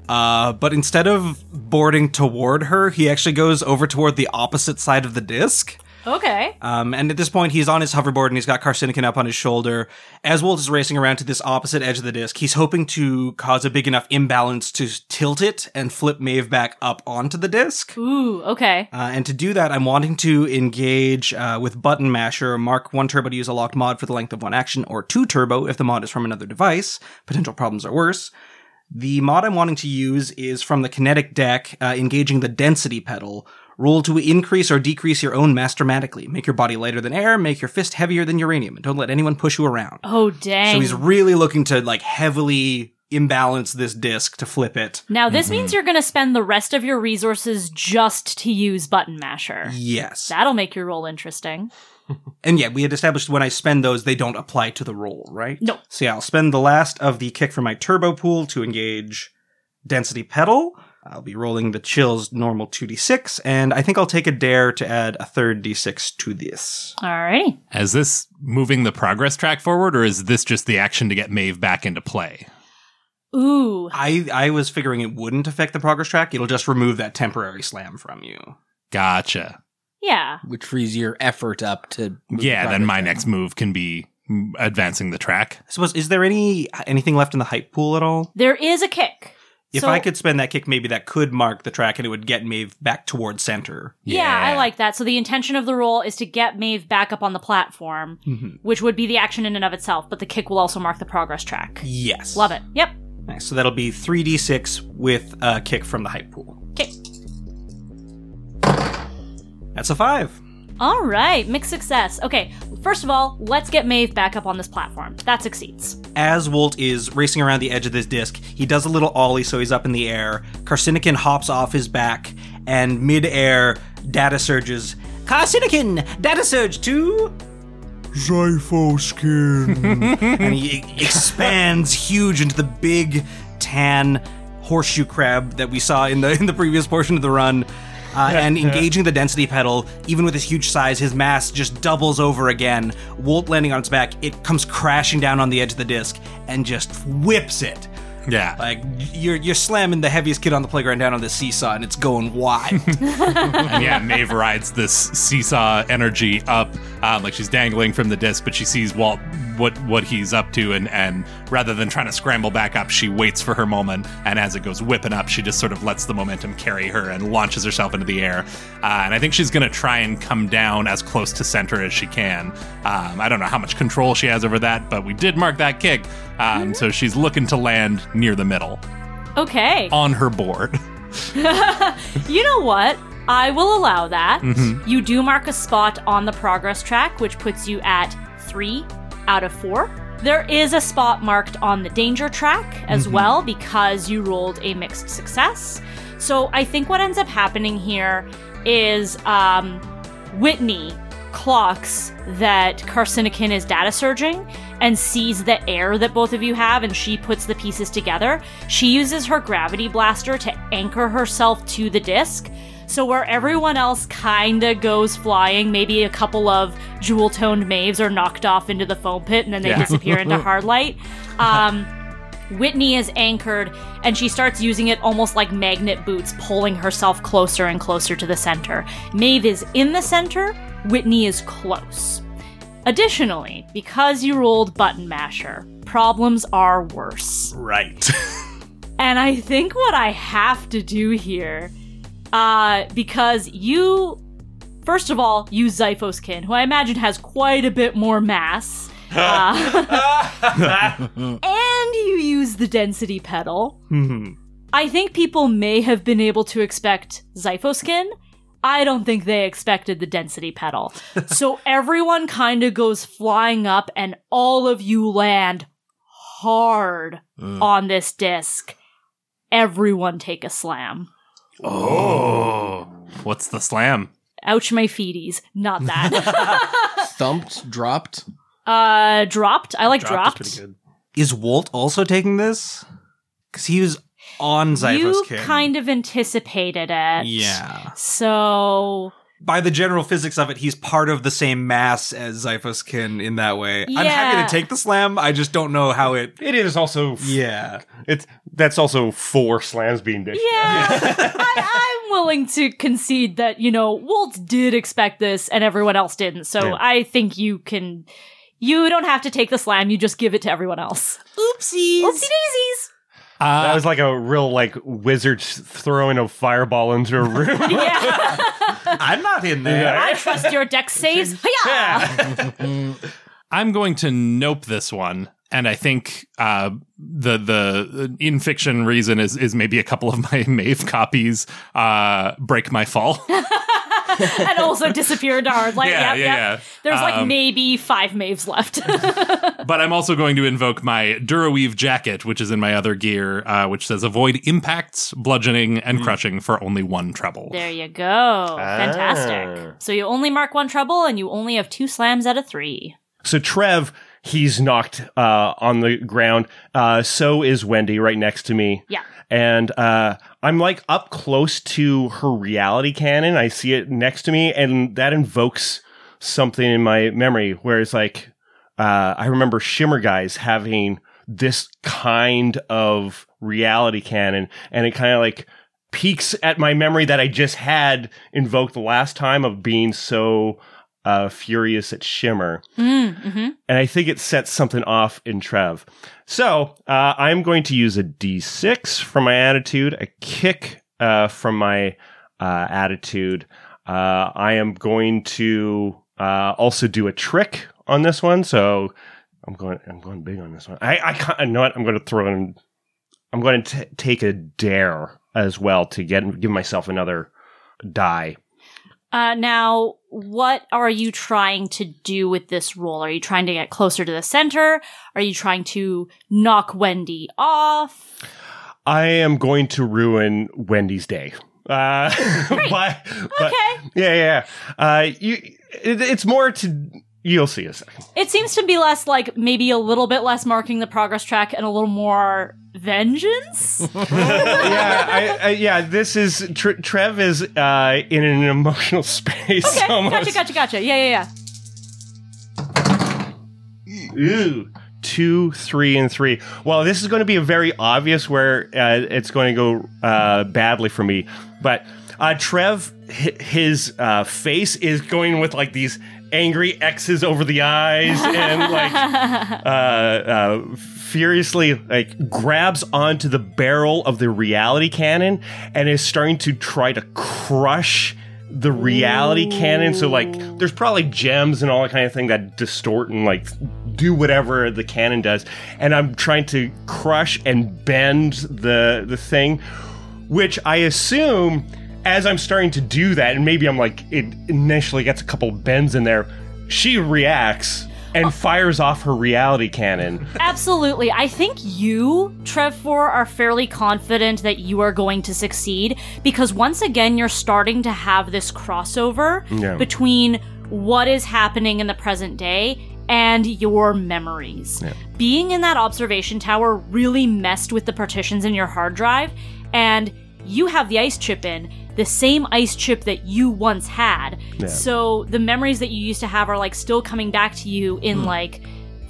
Uh, but instead of boarding toward her, he actually goes over toward the opposite side of the disc. Okay. Um, and at this point, he's on his hoverboard and he's got Carcinican up on his shoulder. As Wolt is racing around to this opposite edge of the disc, he's hoping to cause a big enough imbalance to tilt it and flip Maeve back up onto the disc. Ooh, okay. Uh, and to do that, I'm wanting to engage uh, with Button Masher, mark one turbo to use a locked mod for the length of one action, or two turbo if the mod is from another device. Potential problems are worse. The mod I'm wanting to use is from the kinetic deck, uh, engaging the density pedal. Roll to increase or decrease your own mass dramatically. Make your body lighter than air, make your fist heavier than uranium, and don't let anyone push you around. Oh, dang. So he's really looking to like heavily imbalance this disc to flip it. now, this mm-hmm. means you're going to spend the rest of your resources just to use Button Masher. Yes. That'll make your roll interesting. And yeah, we had established when I spend those, they don't apply to the roll, right? No. So yeah, I'll spend the last of the kick from my turbo pool to engage density pedal. I'll be rolling the chills normal 2d6, and I think I'll take a dare to add a third d6 to this. Alrighty. Is this moving the progress track forward, or is this just the action to get Maeve back into play? Ooh. I, I was figuring it wouldn't affect the progress track, it'll just remove that temporary slam from you. Gotcha. Yeah. which frees your effort up to. move the Yeah, then my down. next move can be advancing the track. I suppose, is there any anything left in the hype pool at all? There is a kick. If So- I could spend that kick, maybe that could mark the track and it would get Maeve back towards center. Yeah. I like that. So the intention of the roll is to get Maeve back up on the platform, mm-hmm. which would be the action in and of itself, but the kick will also mark the progress track. Yes. Love it. Yep. Nice. So that'll be 3d6 with a kick from the hype pool. Okay. That's a five. All right. Mixed success. Okay. First of all, let's get Maeve back up on this platform. That succeeds. As Wolt is racing around the edge of this disc, he does a little ollie so he's up in the air. Carcinican hops off his back, and mid-air, data surges. Carcinican! Data surge to... Zypho skin. and he expands huge into the big, tan horseshoe crab that we saw in the in the previous portion of the run. Uh, and engaging the density pedal, even with his huge size, his mass just doubles over again. Wolt landing on its back, it comes crashing down on the edge of the disc and just whips it. Yeah. Like you're you're slamming the heaviest kid on the playground down on the seesaw, and it's going wide. and yeah, Maeve rides this seesaw energy up, um, like she's dangling from the disc, but she sees Walt what what he's up to, and and rather than trying to scramble back up, she waits for her moment, and as it goes whipping up, she just sort of lets the momentum carry her and launches herself into the air. Uh, and I think she's gonna try and come down as close to center as she can. Um, I don't know how much control she has over that, but we did mark that kick, um, so she's looking to land near the middle Okay. on her board. You know what? I will allow that. You do mark a spot on the progress track, which puts you at three out of four. There is a spot marked on the danger track as well because you rolled a mixed success. So I think what ends up happening here is um, Whitney clocks that Carcinokin is data surging and sees the air that both of you have, and she puts the pieces together. She uses her gravity blaster to anchor herself to the disc. So where everyone else kinda goes flying, maybe a couple of jewel toned Maeves are knocked off into the foam pit and then they Yeah. disappear into hard light. Um, Whitney is anchored and she starts using it almost like magnet boots, pulling herself closer and closer to the center. Maeve is in the center, Whitney is close. Additionally, because you rolled button masher, problems are worse. Right. And I think what I have to do here, uh, because you, first of all, use Zyphoskin, who I imagine has quite a bit more mass. Uh, and you use the density pedal. I think people may have been able to expect Zyphoskin. I don't think they expected the density pedal. so everyone kind of goes flying up, and all of you land hard on this disc. Everyone take a slam. Oh. What's the slam? Ouch, my feeties. Not that. Thumped, dropped. uh, dropped. I like dropped. Dropped is pretty good. Is Walt also taking this? Because he was on Zypho's You Zyphoskin. kind of anticipated it. Yeah. So By the general physics of it, he's part of the same mass as Zyphoskin in that way. I'm happy to take the slam. I just don't know how it. It is also Yeah. it's that's also four slams being dished. Yeah, I, I'm willing to concede that you know Walt did expect this and everyone else didn't. So Yeah. I think you can. You don't have to take the slam. You just give it to everyone else. Oopsies. Oopsie daisies. Uh, That was like a real like wizard throwing a fireball into a room. Yeah, I'm not in there. I trust your deck saves. Hiya! I'm going to nope this one. And I think uh, the the in fiction reason is is maybe a couple of my Maeve copies uh, break my fall. and also disappear into hard light. Yeah, yep, yeah, yep. yeah. There's like Um, maybe five Maeves left. but I'm also going to invoke my Duraweave jacket, which is in my other gear, uh, which says avoid impacts, bludgeoning, and crushing for only one treble. there you go. Fantastic. Ah. So you only mark one trouble, and you only have two slams out of three. So Trev, he's knocked uh, on the ground. Uh, so is Wendy right next to me. Yeah. And uh, I'm like up close to her reality cannon. I see it next to me, and that invokes something in my memory where it's like, uh, I remember Shimmer Guys having this kind of reality cannon, and it kind of like peaks at my memory that I just had invoked the last time of being so uh, furious at Shimmer Mm, hmm and I think it sets something off in Trev. So uh, I'm going to use a D6 from my attitude, a kick uh, from my uh, attitude. Uh, I am going to uh, also do a trick on this one. So I'm going. I'm going big on this one. I I can't, you know what? I'm going to throw in. I'm going to t- take a dare as well to get give myself another die. Uh, now, what are you trying to do with this role? Are you trying to get closer to the center? Are you trying to knock Wendy off? I am going to ruin Wendy's day. Uh, but, but- Okay. yeah, yeah. Uh, you, it, it's more to you'll see a second. It seems to be less like maybe a little bit less marking the progress track and a little more vengeance. yeah, I, I, yeah. This is Tre- Trev is uh, in an emotional space. Okay, almost. gotcha, gotcha, gotcha. Yeah, yeah, yeah. Ooh. Two, three, and three. Well, this is going to be a very obvious where uh, it's going to go uh, badly for me. But uh, Trev, his uh, face is going with like these angry X's over the eyes and like uh, uh, furiously like grabs onto the barrel of the reality cannon and is starting to try to crush the reality cannon. So like, there's probably gems and all that kind of thing that distort and like do whatever the cannon does. And I'm trying to crush and bend the the thing which I assume as I'm starting to do that, and maybe I'm like, it initially gets a couple bends in there, she reacts and oh. fires off her reality cannon. Absolutely. I think you, Trev4, are fairly confident that you are going to succeed because once again, you're starting to have this crossover Yeah. between what is happening in the present day and your memories. Being in that observation tower really messed with the partitions in your hard drive, and you have the ice chip in. The same ice chip that you once had. So the memories that you used to have are like still coming back to you in like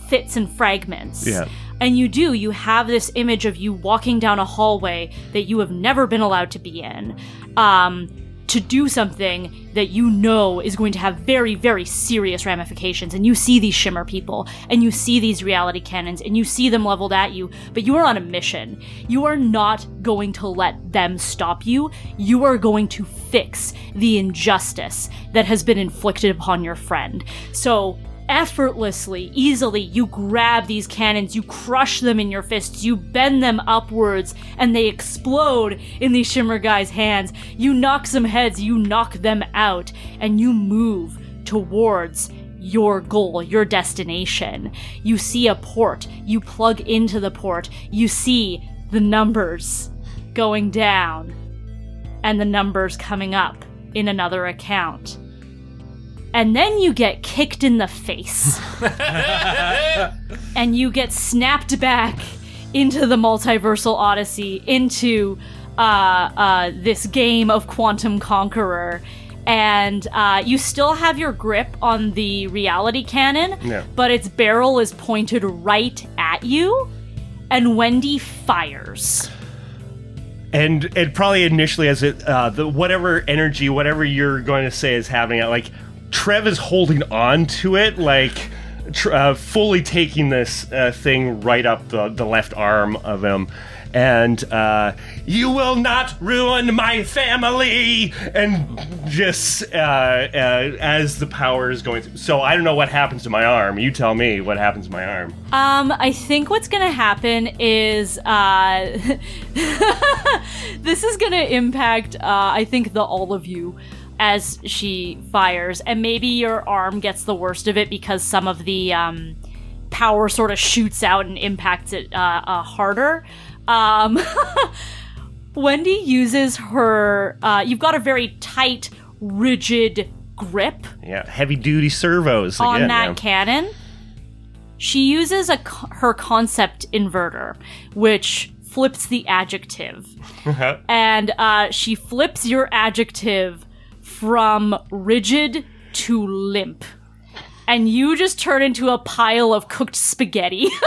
fits and fragments. Yeah. And you do, you have this image of you walking down a hallway that you have never been allowed to be in. Um, to do something that you know is going to have very, very serious ramifications. And you see these shimmer people, and you see these reality cannons, and you see them leveled at you, but you are on a mission. You are not going to let them stop you. You are going to fix the injustice that has been inflicted upon your friend. So, effortlessly, easily, you grab these cannons, you crush them in your fists, you bend them upwards, and they explode in these Shimmer Guy's hands. You knock some heads, you knock them out, and you move towards your goal, your destination. You see a port, you plug into the port, you see the numbers going down, and the numbers coming up in another account and then you get kicked in the face. and you get snapped back into the multiversal odyssey, into uh, uh, this game of Quantum Conqueror. And uh, you still have your grip on the reality cannon, Yeah. but its barrel is pointed right at you. And Wendy fires. and it probably initially as it uh, the whatever energy, whatever you're going to say is happening, like Trev is holding on to it, like uh, fully taking this uh, thing right up the the left arm of him. And uh, you will not ruin my family, and just uh, uh, as the power is going through. So I don't know what happens to my arm. You tell me what happens to my arm. Um, I think what's gonna happen is uh, this is gonna impact. Uh, I think the all of you as she fires, and maybe your arm gets the worst of it because some of the um, power sort of shoots out and impacts it uh, uh, harder. Um, Wendy uses her. Uh, you've got a very tight, rigid grip Yeah, heavy duty servos on again, that yeah. cannon. She uses a her concept inverter, which flips the adjective, and uh, she flips your adjective from rigid to limp, and you just turn into a pile of cooked spaghetti.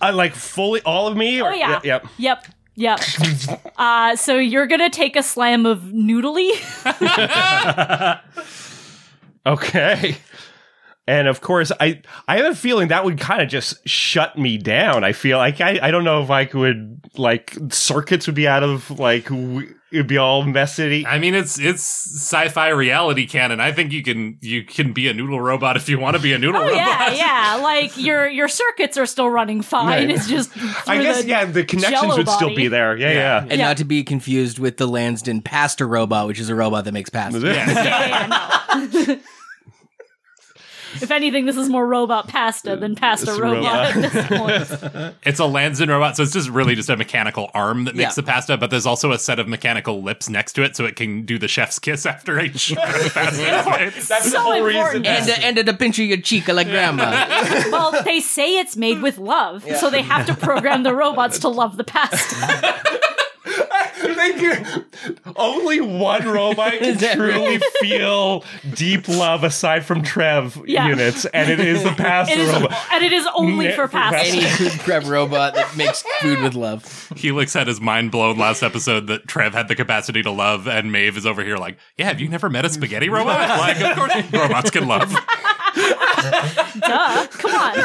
I like fully all of me. Or, oh yeah, Yep. yep, yep. uh, so you're gonna take a slam of noodly. Okay. And of course, I I have a feeling that would kind of just shut me down. I feel like I, I don't know if I could like circuits would be out of like w- it'd be all messy. I mean, it's it's sci-fi reality canon. I think you can you can be a noodle robot if you want to be a noodle Oh robot. yeah, yeah. Like your your circuits are still running fine. Yeah. It's just I guess the yeah, the connections Jell-O would still be there. Yeah, yeah. And Yeah. not to be confused with the Lansden pasta robot, which is a robot that makes pasta. Yeah, yeah, yeah, no. if anything, this is more robot pasta than pasta It's robot, robot. at this point. It's a Lanzin robot, so it's just really just a mechanical arm that makes Yeah. the pasta. But there's also a set of mechanical lips next to it, so it can do the chef's kiss after each pasta is made. That's the So whole important. reason. And a, and a da pinch of your cheek like grandma. well, they say it's made with love, so they have to program the robots to love the pasta. They can- only one robot can Is that truly feel deep love aside from Trev Yeah. units, and it is the pasta It is, robot. and it is only Yeah, for for pasta. pasta. Any food prep robot that makes food with love. Helix had his mind blown last episode that Trev had the capacity to love, and Maeve is over here like, "Yeah, have you never met a spaghetti robot? like, of course, robots can love." Duh, come on.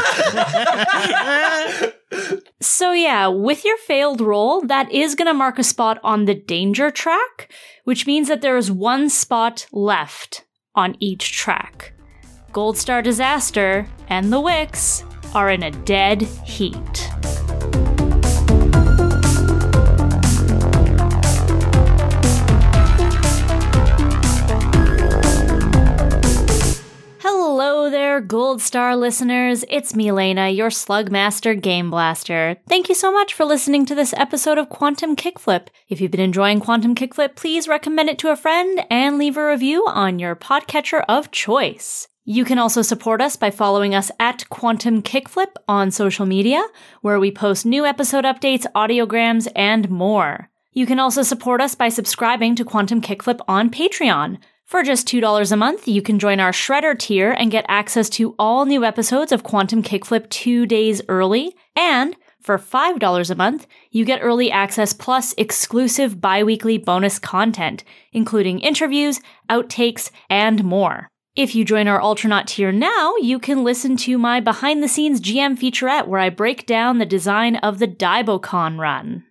so yeah, with your failed roll, that is going to mark a spot on the danger track, which means that there is one spot left on each track. Gold Star Disaster and the Wicks are in a dead heat. Gold Star listeners. It's me, Lena, your Slugmaster Game Blaster. Thank you so much for listening to this episode of Quantum Kickflip. If you've been enjoying Quantum Kickflip, please recommend it to a friend and leave a review on your podcatcher of choice. You can also support us by following us at Quantum Kickflip on social media, where we post new episode updates, audiograms, and more. You can also support us by subscribing to Quantum Kickflip on Patreon. For just $2 a month, you can join our Shredder tier and get access to all new episodes of Quantum Kickflip two days early. And for $5 a month, you get early access plus exclusive bi-weekly bonus content, including interviews, outtakes, and more. If you join our Ultranaut tier now, you can listen to my behind the scenes GM featurette where I break down the design of the Daibokon run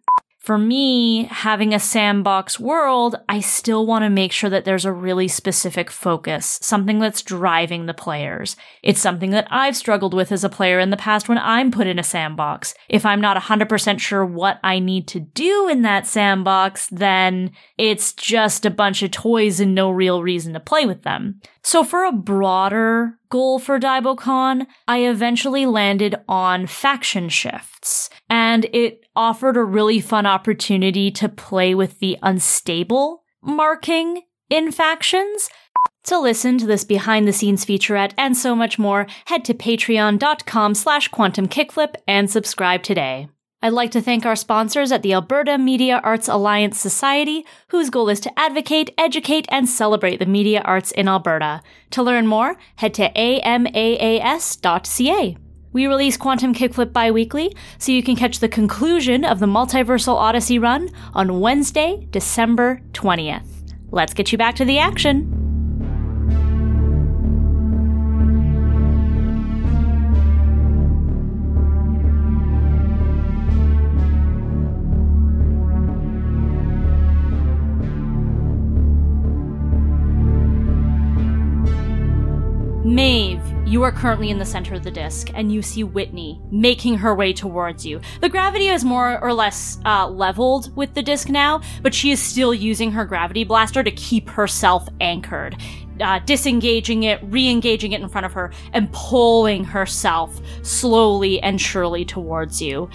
for me, having a sandbox world, I still want to make sure that there's a really specific focus, something that's driving the players. It's something that I've struggled with as a player in the past when I'm put in a sandbox. If I'm not 100% sure what I need to do in that sandbox, then it's just a bunch of toys and no real reason to play with them. So for a broader goal for Daibokon, I eventually landed on faction shifts, and it offered a really fun opportunity to play with the unstable marking in factions. To listen to this behind the scenes featurette and so much more, head to patreon.com slash quantumkickflip and subscribe today. I'd like to thank our sponsors at the Alberta Media Arts Alliance Society, whose goal is to advocate, educate, and celebrate the media arts in Alberta. To learn more, head to amaas.ca. We release Quantum Kickflip bi weekly, so you can catch the conclusion of the Multiversal Odyssey run on Wednesday, December 20th. Let's get you back to the action. You are currently in the center of the disc, and you see Whitney making her way towards you. The gravity is more or less uh, leveled with the disc now, but she is still using her gravity blaster to keep herself anchored. Uh, disengaging it, re engaging it in front of her, and pulling herself slowly and surely towards you.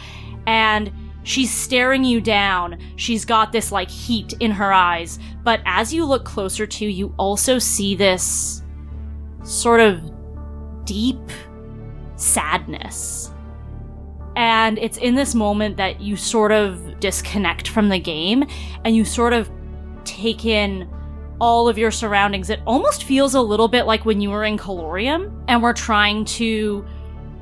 And She's staring you down. She's got this like heat in her eyes. But as you look closer to, you also see this sort of deep sadness. And it's in this moment that you sort of disconnect from the game and you sort of take in all of your surroundings. It almost feels a little bit like when you were in Colorium and we're trying to,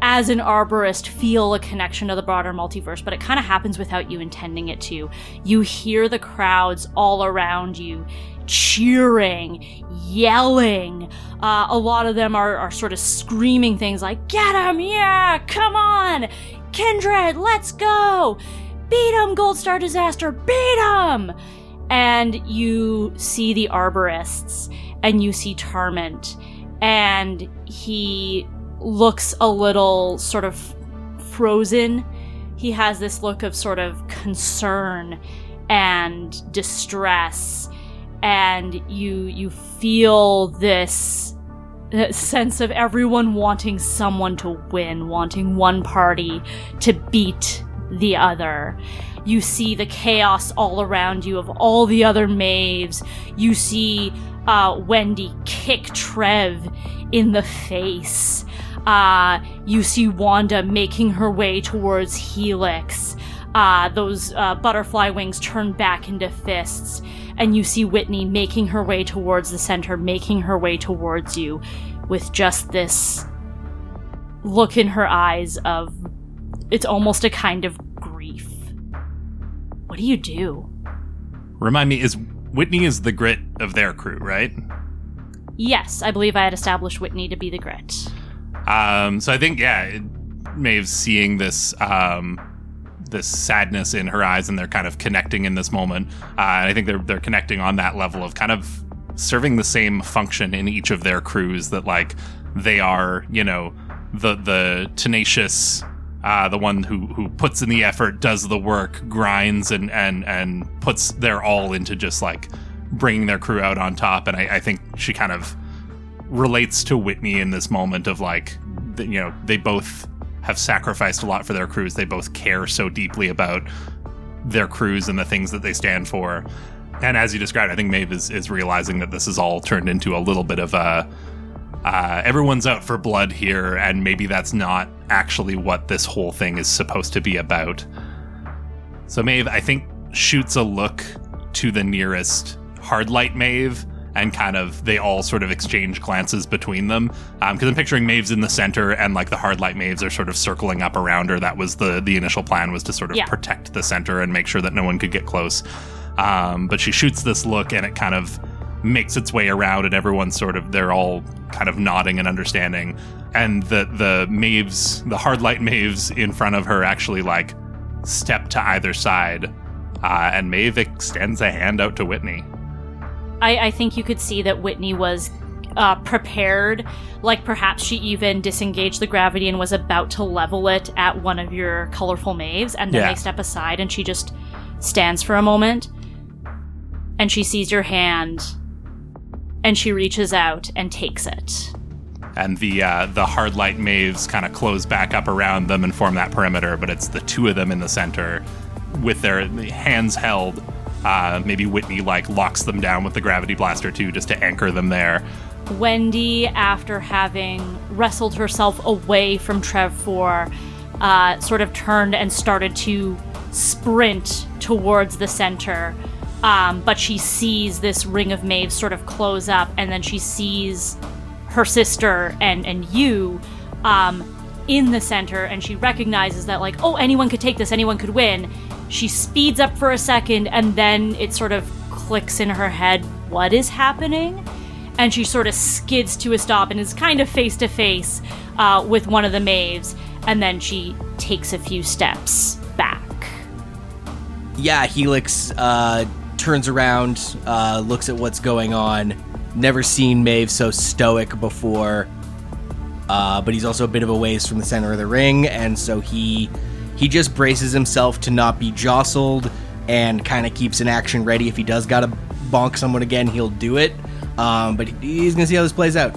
as an arborist, feel a connection to the broader multiverse, but it kind of happens without you intending it to. You hear the crowds all around you cheering, yelling. Uh, a lot of them are, are sort of screaming things like, Get him! Yeah! Come on! Kindred, let's go! Beat him, Gold Star Disaster! Beat him! And you see the arborists, and you see Tarmint, and he looks a little sort of frozen. He has this look of sort of concern and distress and you you feel this uh, sense of everyone wanting someone to win, wanting one party to beat the other. You see the chaos all around you of all the other Maeves. You see uh, Wendy kick Trev in the face. Uh, you see Wanda making her way towards Helix. Uh, those uh, butterfly wings turn back into fists and you see Whitney making her way towards the center, making her way towards you with just this look in her eyes of it's almost a kind of grief. What do you do? Remind me, is Whitney is the grit of their crew, right? Yes, I believe I had established Whitney to be the grit. Um, so I think yeah, it, Maeve's seeing this um, this sadness in her eyes, and they're kind of connecting in this moment. Uh, and I think they're they're connecting on that level of kind of serving the same function in each of their crews. That like they are, you know, the the tenacious. Uh, the one who who puts in the effort, does the work, grinds, and and and puts their all into just like bringing their crew out on top. And I, I think she kind of relates to Whitney in this moment of like, you know, they both have sacrificed a lot for their crews. They both care so deeply about their crews and the things that they stand for. And as you described, I think Maeve is, is realizing that this is all turned into a little bit of a uh, everyone's out for blood here, and maybe that's not actually what this whole thing is supposed to be about. So Maeve, I think, shoots a look to the nearest hardlight Maeve, and kind of they all sort of exchange glances between them. Because I'm picturing Maves in the center, and like the hardlight Maeves are sort of circling up around her. That was the the initial plan was to sort of Yeah. protect the center and make sure that no one could get close. Um, but she shoots this look, and it kind of makes its way around, and everyone's sort of they're all kind of nodding and understanding. And the the Maeves, the hardlight Maeves in front of her, actually like step to either side, uh, and Maeve extends a hand out to Whitney. I, I think you could see that Whitney was uh, prepared. Like perhaps she even disengaged the gravity and was about to level it at one of your colorful Maeves, and then Yeah. they step aside and she just stands for a moment. And she sees your hand and she reaches out and takes it. and the uh, the hard light Maeves kind of close back up around them and form that perimeter. But it's the two of them in the center with their hands held. Uh, maybe Whitney like locks them down with the gravity blaster too, just to anchor them there. Wendy, after having wrestled herself away from Trev 4, uh, sort of turned and started to sprint towards the center. Um, but she sees this ring of Maeves sort of close up, and then she sees her sister and, and you um, in the center, and she recognizes that, like, oh, anyone could take this, anyone could win. She speeds up for a second, and then it sort of clicks in her head what is happening? and she sort of skids to a stop and is kind of face to face with one of the Maeves, and then she takes a few steps back. yeah, Helix uh, turns around, uh, looks at what's going on. Never seen Maeve so stoic before. Uh, but he's also a bit of a ways from the center of the ring, and so he he just braces himself to not be jostled and kind of keeps an action ready. If he does gotta bonk someone again, he'll do it. Um, but he's gonna see how this plays out.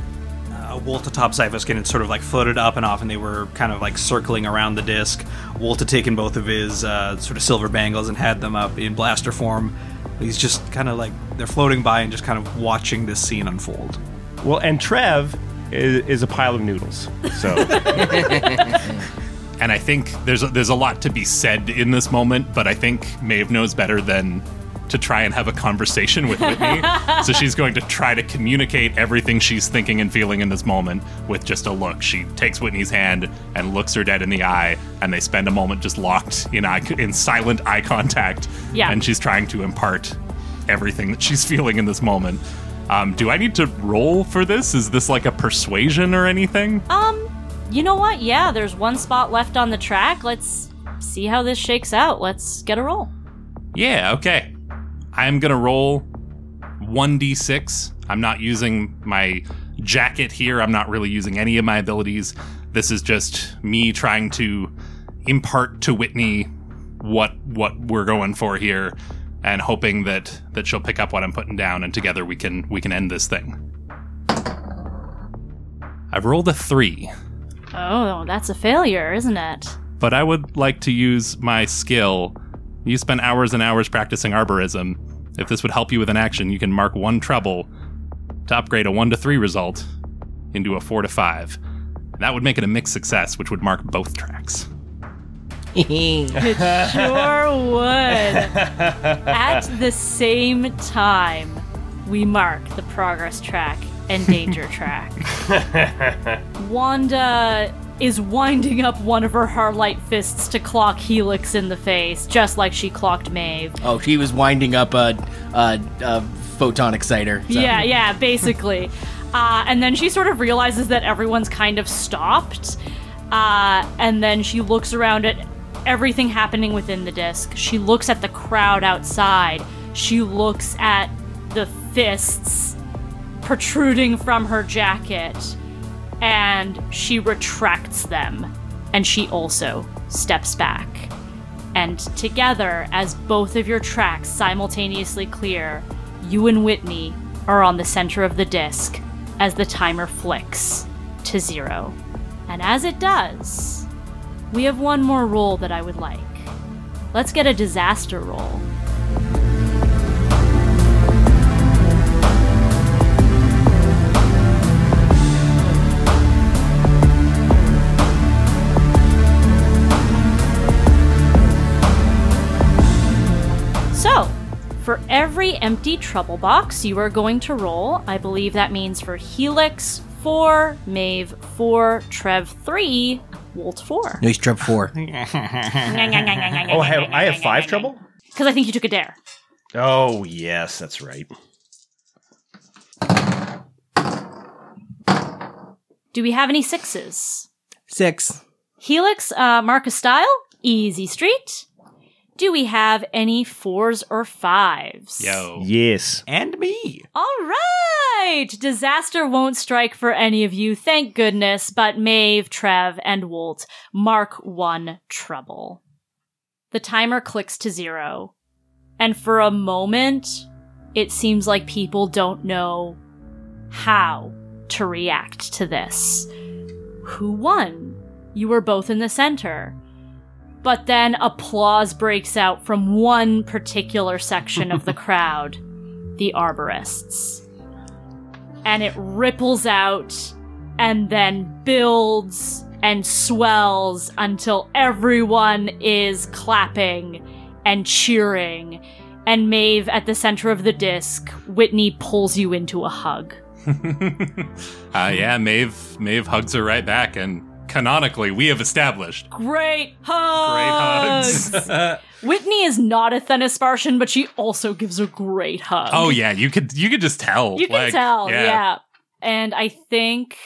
Uh, Wolt atop Zyphoskin had sort of like floated up and off, and they were kind of like circling around the disc. Wolt had taken both of his uh, sort of silver bangles and had them up in blaster form. He's just kind of like they're floating by and just kind of watching this scene unfold. Well, and Trev is, is a pile of noodles. So And I think there's a, there's a lot to be said in this moment, but I think Maeve knows better than to try and have a conversation with Whitney. so she's going to try to communicate everything she's thinking and feeling in this moment with just a look. She takes Whitney's hand and looks her dead in the eye, and they spend a moment just locked in eye, in silent eye contact. Yeah. And she's trying to impart everything that she's feeling in this moment. Um, do I need to roll for this? Is this like a persuasion or anything? Um, you know what? Yeah, there's one spot left on the track. Let's see how this shakes out. Let's get a roll. Yeah, okay. I'm gonna roll 1d6. I'm not using my jacket here. I'm not really using any of my abilities. This is just me trying to impart to Whitney what what we're going for here and hoping that that she'll pick up what I'm putting down and together we can we can end this thing. I've rolled a 3, Oh, that's a failure, isn't it? but I would like to use my skill. You spent hours and hours practicing arborism. If this would help you with an action, you can mark one trouble to upgrade a 1 to 3 result into a 4 to 5. That would make it a mixed success, which would mark both tracks. It sure would. At the same time, we mark the progress track and danger track. Wanda is winding up one of her hardlight fists to clock Helix in the face, just like she clocked Maeve. Oh, she was winding up a, a, a photon exciter. so- Yeah, yeah, basically. uh, and then she sort of realizes that everyone's kind of stopped. Uh, and then she looks around at everything happening within the disc. She looks at the crowd outside. She looks at the fists protruding from her jacket. And she retracts them. And she also steps back. And together, as both of your tracks simultaneously clear, you and Whitney are on the center of the disc as the timer flicks to zero. And as it does, we have one more roll that I would like. Let's get a disaster roll. For every empty trouble box you are going to roll, I believe that means for Helix 4, Maeve 4, Trev 3, Wolt 4. Nice trip four. Oh, I have, I have five trouble? Because I think you took a dare. Oh, yes, that's right. Do we have any sixes? Six. Helix, uh, Marcus Style, Easy Street. Do we have any fours or fives? Yo. Yes. And me. All right! Disaster won't strike for any of you, thank goodness, but Maeve, Trev, and Wolt mark one trouble. The timer clicks to zero, and for a moment, it seems like people don't know how to react to this. Who won? You were both in the center. But then applause breaks out from one particular section of the crowd the arborists. And it ripples out and then builds and swells until everyone is clapping and cheering. And Maeve at the center of the disc, Whitney pulls you into a hug. uh, yeah, Maeve Maeve hugs her right back, and canonically, we have established Great hugs! great hugs. Whitney is not a Thenispartian, but she also gives a great hug. oh yeah, you could you could just tell. You can like, tell, yeah. And I think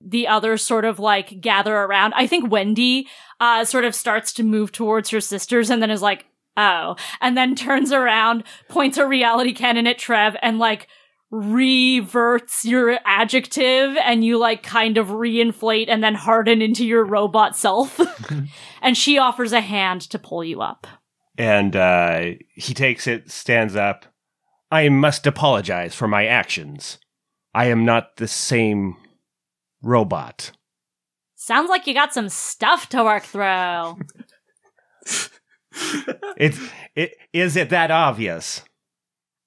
the others sort of like gather around. I think Wendy uh sort of starts to move towards her sisters and then is like, oh. And then turns around, points a reality cannon at Trev and like reverts your adjective and you like kind of reinflate and then harden into your robot self. and she offers a hand to pull you up. And uh, he takes it, stands up. I must apologize for my actions. I am not the same robot. Sounds like you got some stuff to work through. It's it is it that obvious?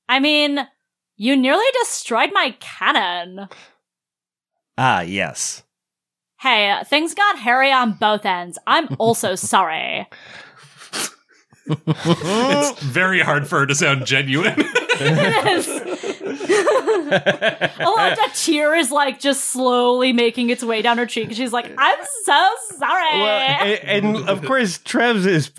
I mean, you nearly destroyed my cannon. Ah, yes. Hey, uh, things got hairy on both ends. I'm also sorry. It's very hard for her to sound genuine. Elijah tear is like just slowly making its way down her cheek. She's like, I'm so sorry. Well, and, and of course, Trev is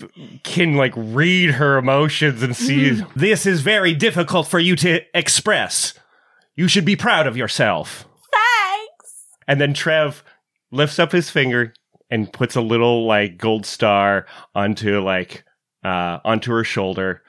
can like read her emotions and see this is very difficult for you to express. You should be proud of yourself. Thanks. And then Trev lifts up his finger and puts a little like gold star onto like uh onto her shoulder.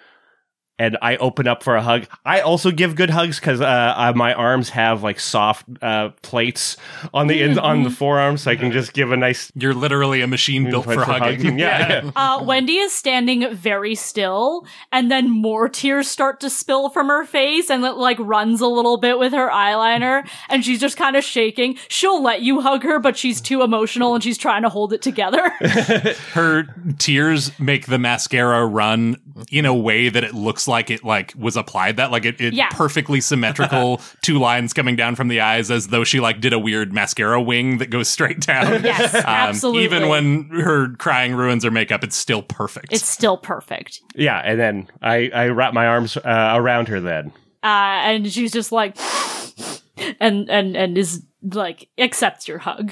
And I open up for a hug. I also give good hugs because uh, uh, my arms have like soft uh, plates on the ends on the forearms, so I can just give a nice You're literally a machine built for hugging. Yeah, yeah. Uh, Wendy is standing very still, and then more tears start to spill from her face, and it like runs a little bit with her eyeliner, and she's just kind of shaking. She'll let you hug her, but she's too emotional, and she's trying to hold it together. Her tears make the mascara run in a way that it looks like it like was applied that like it, it Yeah. perfectly symmetrical two lines coming down from the eyes as though she like did a weird mascara wing that goes straight down. yes, Um, absolutely. Even when her crying ruins her makeup, it's still perfect. it's still perfect. Yeah, and then I, I wrap my arms uh, around her then. uh, and she's just like, and and and is like accepts your hug.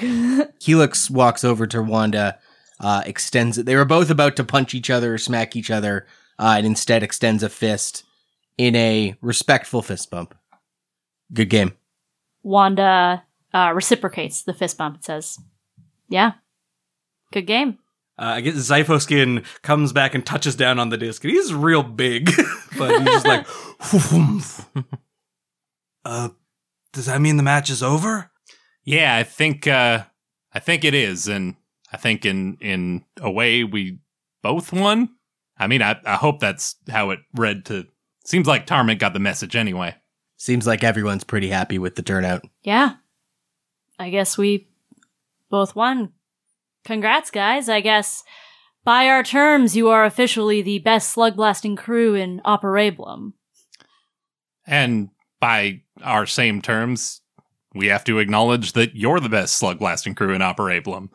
Helix walks over to Wanda, uh, extends it. They were both about to punch each other or smack each other, uh, and instead extends a fist in a respectful fist bump. Good game. Wanda uh, reciprocates the fist bump and says, "Yeah, good game." Uh, I guess Zyphoskin comes back and touches down on the disc, and he's real big, but he's just like, uh, does that mean the match is over? yeah, I think uh I think it is, and I think in in a way we both won. I mean, I, I hope that's how it read to. Seems like Tarmit got the message anyway. Seems like everyone's pretty happy with the turnout. Yeah. I guess we both won. Congrats, guys. I guess by our terms, you are officially the best slug blasting crew in Operaeblum. And by our same terms, we have to acknowledge that you're the best slug blasting crew in Operaeblum.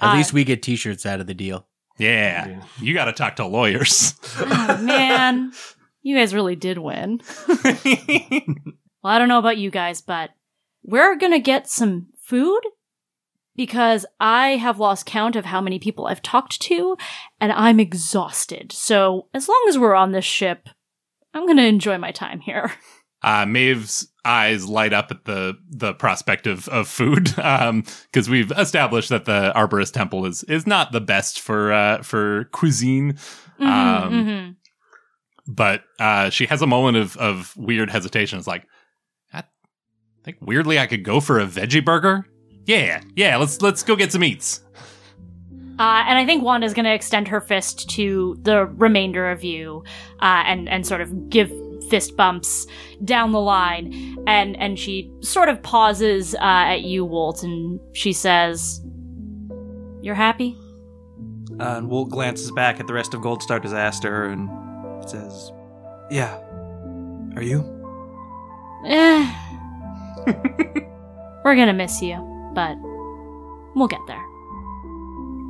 At Uh, least we get t-shirts out of the deal. Yeah, you got to talk to lawyers. Oh, man, you guys really did win. Well, I don't know about you guys, but we're gonna get some food because I have lost count of how many people I've talked to and I'm exhausted. So, as long as we're on this ship, I'm gonna enjoy my time here. uh, Maeve's eyes light up at the the prospect of, of food because we've established that the Arborist Temple is is not the best for uh, for cuisine. Mhm, Um, mhm. But uh, she has a moment of of weird hesitation. It's like, I think weirdly I could go for a veggie burger. Yeah, yeah. Let's let's go get some eats. Uh, and I think Wanda's going to extend her fist to the remainder of you, uh, and and sort of give fist bumps down the line, and and she sort of pauses uh, at you, Walt, and she says, "You're happy." Uh, and Walt glances back at the rest of Goldstar Disaster and says, Yeah. Are you? Eh. We're gonna miss you, but we'll get there.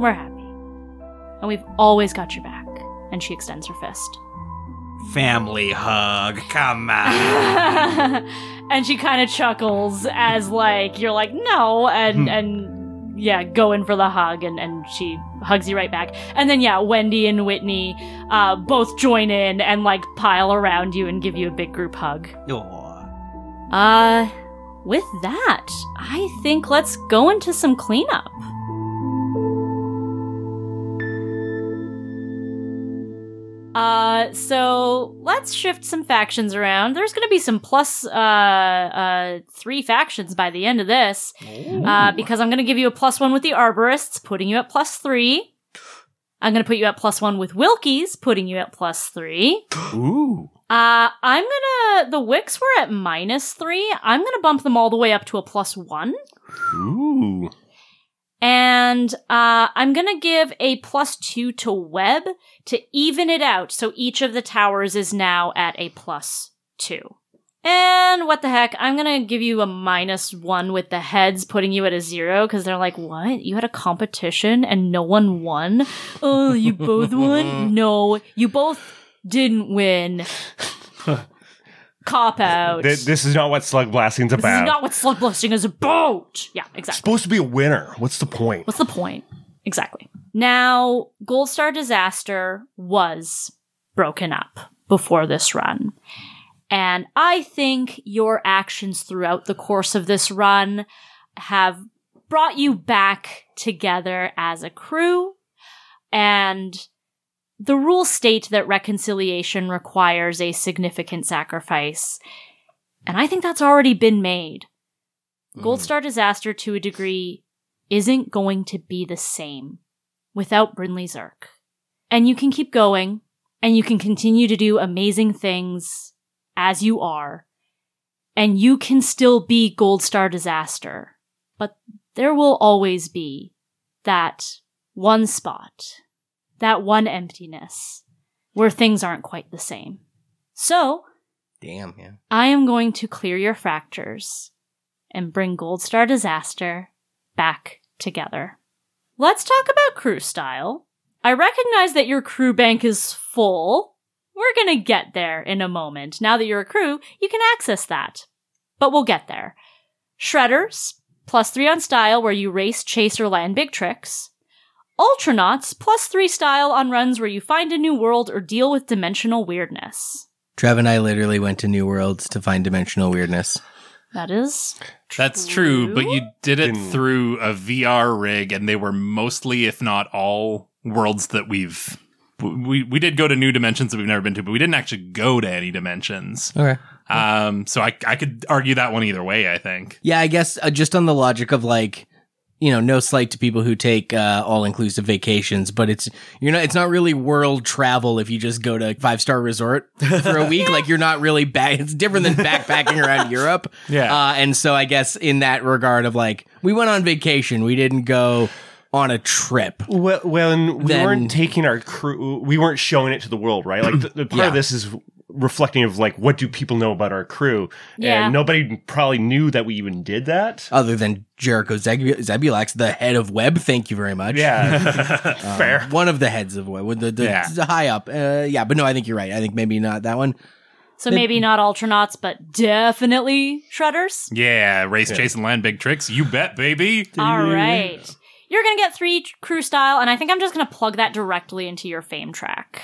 We're happy, and we've always got your back. And she extends her fist. Family hug. Come on. and she kind of chuckles as like you're like no and and yeah go in for the hug and and she hugs you right back and then yeah wendy and whitney uh both join in and like pile around you and give you a big group hug Aw. uh with that i think let's go into some cleanup Uh, so let's shift some factions around. There's going to be some plus uh uh three factions by the end of this, uh, because I'm going to give you a plus one with the arborists, putting you at plus three. I'm going to put you at plus one with Wilkies, putting you at plus three. Ooh. Uh, I'm gonna the Wicks were at minus three. I'm gonna bump them all the way up to a plus one. Ooh. And uh, I'm going to give a plus two to Web to even it out. So each of the towers is now at a plus two. And what the heck? I'm going to give you a minus one with the heads, putting you at a zero because they're like, what? You had a competition and no one won? Oh, you both won? No, you both didn't win. Cop out. Th- this is not what slug blasting's about. This is not what slug blasting is about. Yeah, exactly. supposed to be a winner. What's the point? What's the point? Exactly. Now, Goldstar Disaster was broken up before this run. And I think your actions throughout the course of this run have brought you back together as a crew. And the rules state that reconciliation requires a significant sacrifice. And I think that's already been made. Gold mm. Star Disaster, to a degree, isn't going to be the same without Brinley Zerk. And you can keep going, and you can continue to do amazing things as you are, and you can still be Goldstar Disaster. But there will always be that one spot, that one emptiness, where things aren't quite the same. So, Damn, yeah. I am going to clear your fractures and bring Goldstar Disaster back together. Let's talk about crew style. I recognize that your crew bank is full. We're gonna get there in a moment. Now that you're a crew, you can access that. But we'll get there. Shredders, plus three on style where you race, chase, or land big tricks. Ultranauts, plus three style on runs where you find a new world or deal with dimensional weirdness. Trev and I literally went to New Worlds to find dimensional weirdness. That is That's true, but you did it Didn't- through a VR rig, and they were mostly, if not all, worlds that we've. We we did go to new dimensions that we've never been to, but we didn't actually go to any dimensions. Okay. Um, so I I could argue that one either way. I think. Yeah, I guess uh, just on the logic of like, you know, no slight to people who take uh, all inclusive vacations, but it's you're not it's not really world travel if you just go to five star resort for a week. Like you're not really back. It's different than backpacking around Europe. Yeah. Uh, and so I guess in that regard of like we went on vacation, we didn't go on a trip. Well, when we Then- weren't taking our crew, we weren't showing it to the world, right? Like the, the part Yeah. of this is reflecting of like what do people know about our crew, Yeah. and nobody probably knew that we even did that. Other than Jericho Zeb- Zebulax, the head of Web. Thank you very much. Yeah, Um, fair. One of the heads of Web, with the, the, Yeah. the high up. Uh, yeah, but no, I think you're right. I think maybe not that one. So maybe not Ultranauts, but definitely Shredders. Yeah, race, chase, and land big tricks. You bet, baby. All right. You're going to get three crew style, and I think I'm just going to plug that directly into your fame track.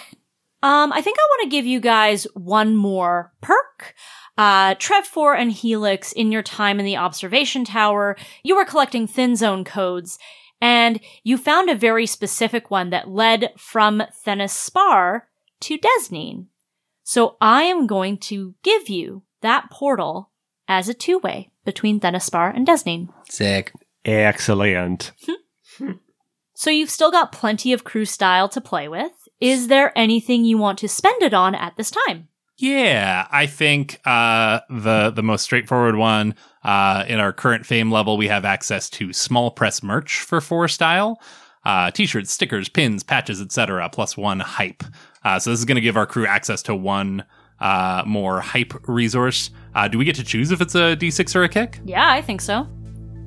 Um, I think I want to give you guys one more perk. Uh, Trev 4 and Helix, in your time in the observation tower, you were collecting thin zone codes, and you found a very specific one that led from Thenis Spar to Desneen. So I am going to give you that portal as a two-way between Thenis Spar and Desneen. Sick. Excellent. So you've still got plenty of crew style to play with. Is there anything you want to spend it on at this time? Yeah, I think uh, the the most straightforward one uh, in our current fame level, we have access to small press merch for four style, uh, t-shirts, stickers, pins, patches, etc. Plus one hype. Uh, so this is going to give our crew access to one uh, more hype resource. Uh, do we get to choose if it's a D6 or a kick? Yeah, I think so.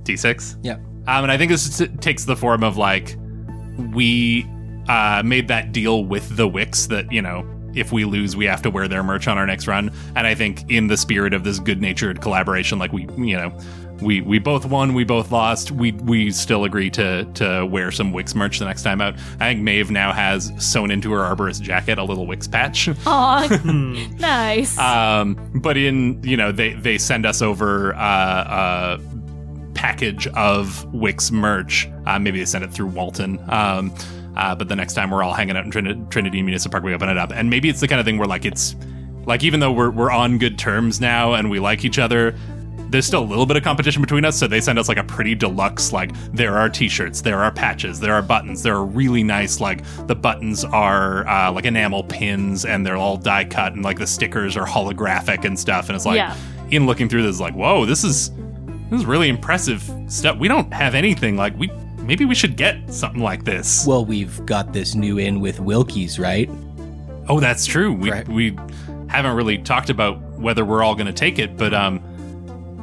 D6. Yeah. Um, and I think this t- takes the form of like we uh, made that deal with the Wicks that you know if we lose we have to wear their merch on our next run. And I think in the spirit of this good-natured collaboration, like we you know we we both won, we both lost. We we still agree to to wear some Wicks merch the next time out. I think Maeve now has sewn into her arborist jacket a little Wicks patch. Aw, nice. Um, but in you know they they send us over uh, a package of Wicks merch. Uh, maybe they send it through Walton. Um, uh, but the next time we're all hanging out in Trin- Trinity Municipal Park, we open it up, and maybe it's the kind of thing where like it's like even though we're we're on good terms now and we like each other. There's still a little bit of competition between us, so they send us like a pretty deluxe. Like there are T-shirts, there are patches, there are buttons. There are really nice. Like the buttons are uh, like enamel pins, and they're all die cut, and like the stickers are holographic and stuff. And it's like, Yeah. in looking through this, like, whoa, this is this is really impressive stuff. We don't have anything like we. Maybe we should get something like this. Well, we've got this new in with Wilkie's, right? Oh, that's true. We Right. we haven't really talked about whether we're all going to take it, but um,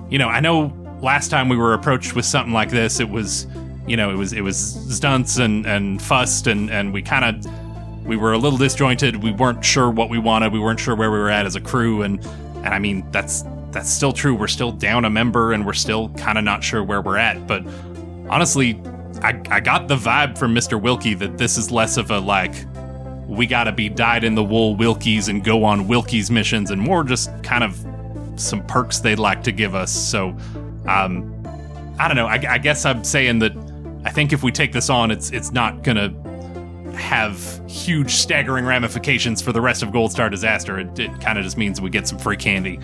you know, I know last time we were approached with something like this, it was, you know, it was it was stunts and and fussed, and and we kind of we were a little disjointed. We weren't sure what we wanted. We weren't sure where we were at as a crew, and and I mean that's that's still true. We're still down a member, and we're still kind of not sure where we're at. But honestly, I I got the vibe from Mister Wilkie that this is less of a like we gotta be dyed in the wool Wilkies and go on Wilkies missions, and more just kind of some perks they'd like to give us. So, um, I don't know. I, I guess I'm saying that I think if we take this on, it's it's not gonna have huge, staggering ramifications for the rest of Goldstar Disaster. It, it kind of just means we get some free candy.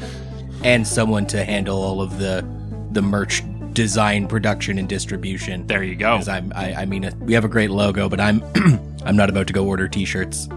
And someone to handle all of the the merch design, production, and distribution. There you go. I'm, I, I mean, we have a great logo, but I'm, I'm not about to go order T-shirts.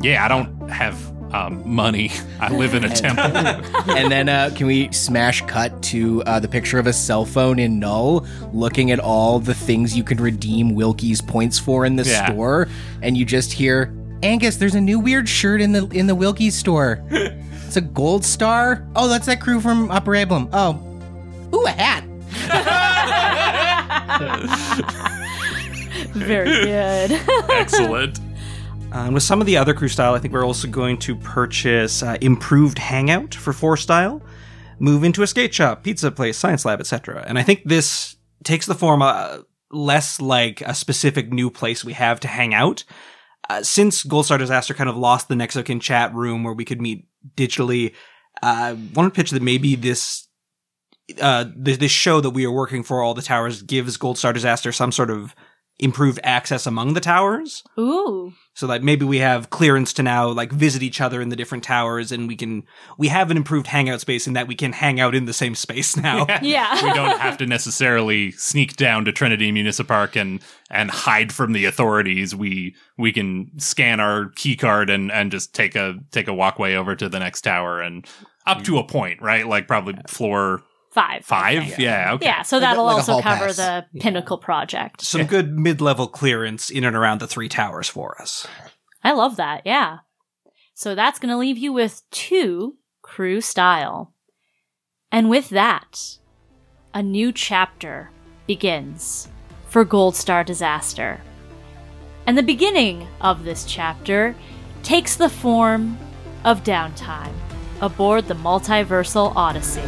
Yeah, I don't have um, money. I live in a temple. and then uh, can we smash cut to uh, the picture of a cell phone in Null, looking at all the things you can redeem Wilkie's points for in the Yeah. store, and you just hear, Angus, there's a new weird shirt in the in the Wilkie's store. it's a gold star. Oh, that's that crew from Operaeblum. Oh, ooh, a hat. Very good. Excellent. Um, with some of the other crew style, I think we're also going to purchase uh, improved hangout for four style, move into a skate shop, pizza place, science lab, etc. And I think this takes the form uh, less like a specific new place we have to hang out. Uh, since Goldstar Disaster kind of lost the Nexokin chat room where we could meet digitally, uh, I want to pitch that maybe this uh, th- this show that we are working for, all the towers, gives Goldstar Disaster some sort of improved access among the towers. Ooh. So that maybe we have clearance to now like visit each other in the different towers and we can we have an improved hangout space in that we can hang out in the same space now. Yeah. we don't have to necessarily sneak down to Trinity Municipark and and hide from the authorities. We we can scan our key card and and just take a take a walkway over to the next tower and up to a point, right? Like probably floor Five. Five. think. Yeah. Okay. Yeah, so Like a- that'll like a also hall cover pass. the Pinnacle project. Some good mid-level clearance in and around the three towers for us. I love that. Yeah. So that's going to leave you with two crew style. And with that, a new chapter begins for Goldstar Disaster. And the beginning of this chapter takes the form of downtime aboard the Multiversal Odyssey.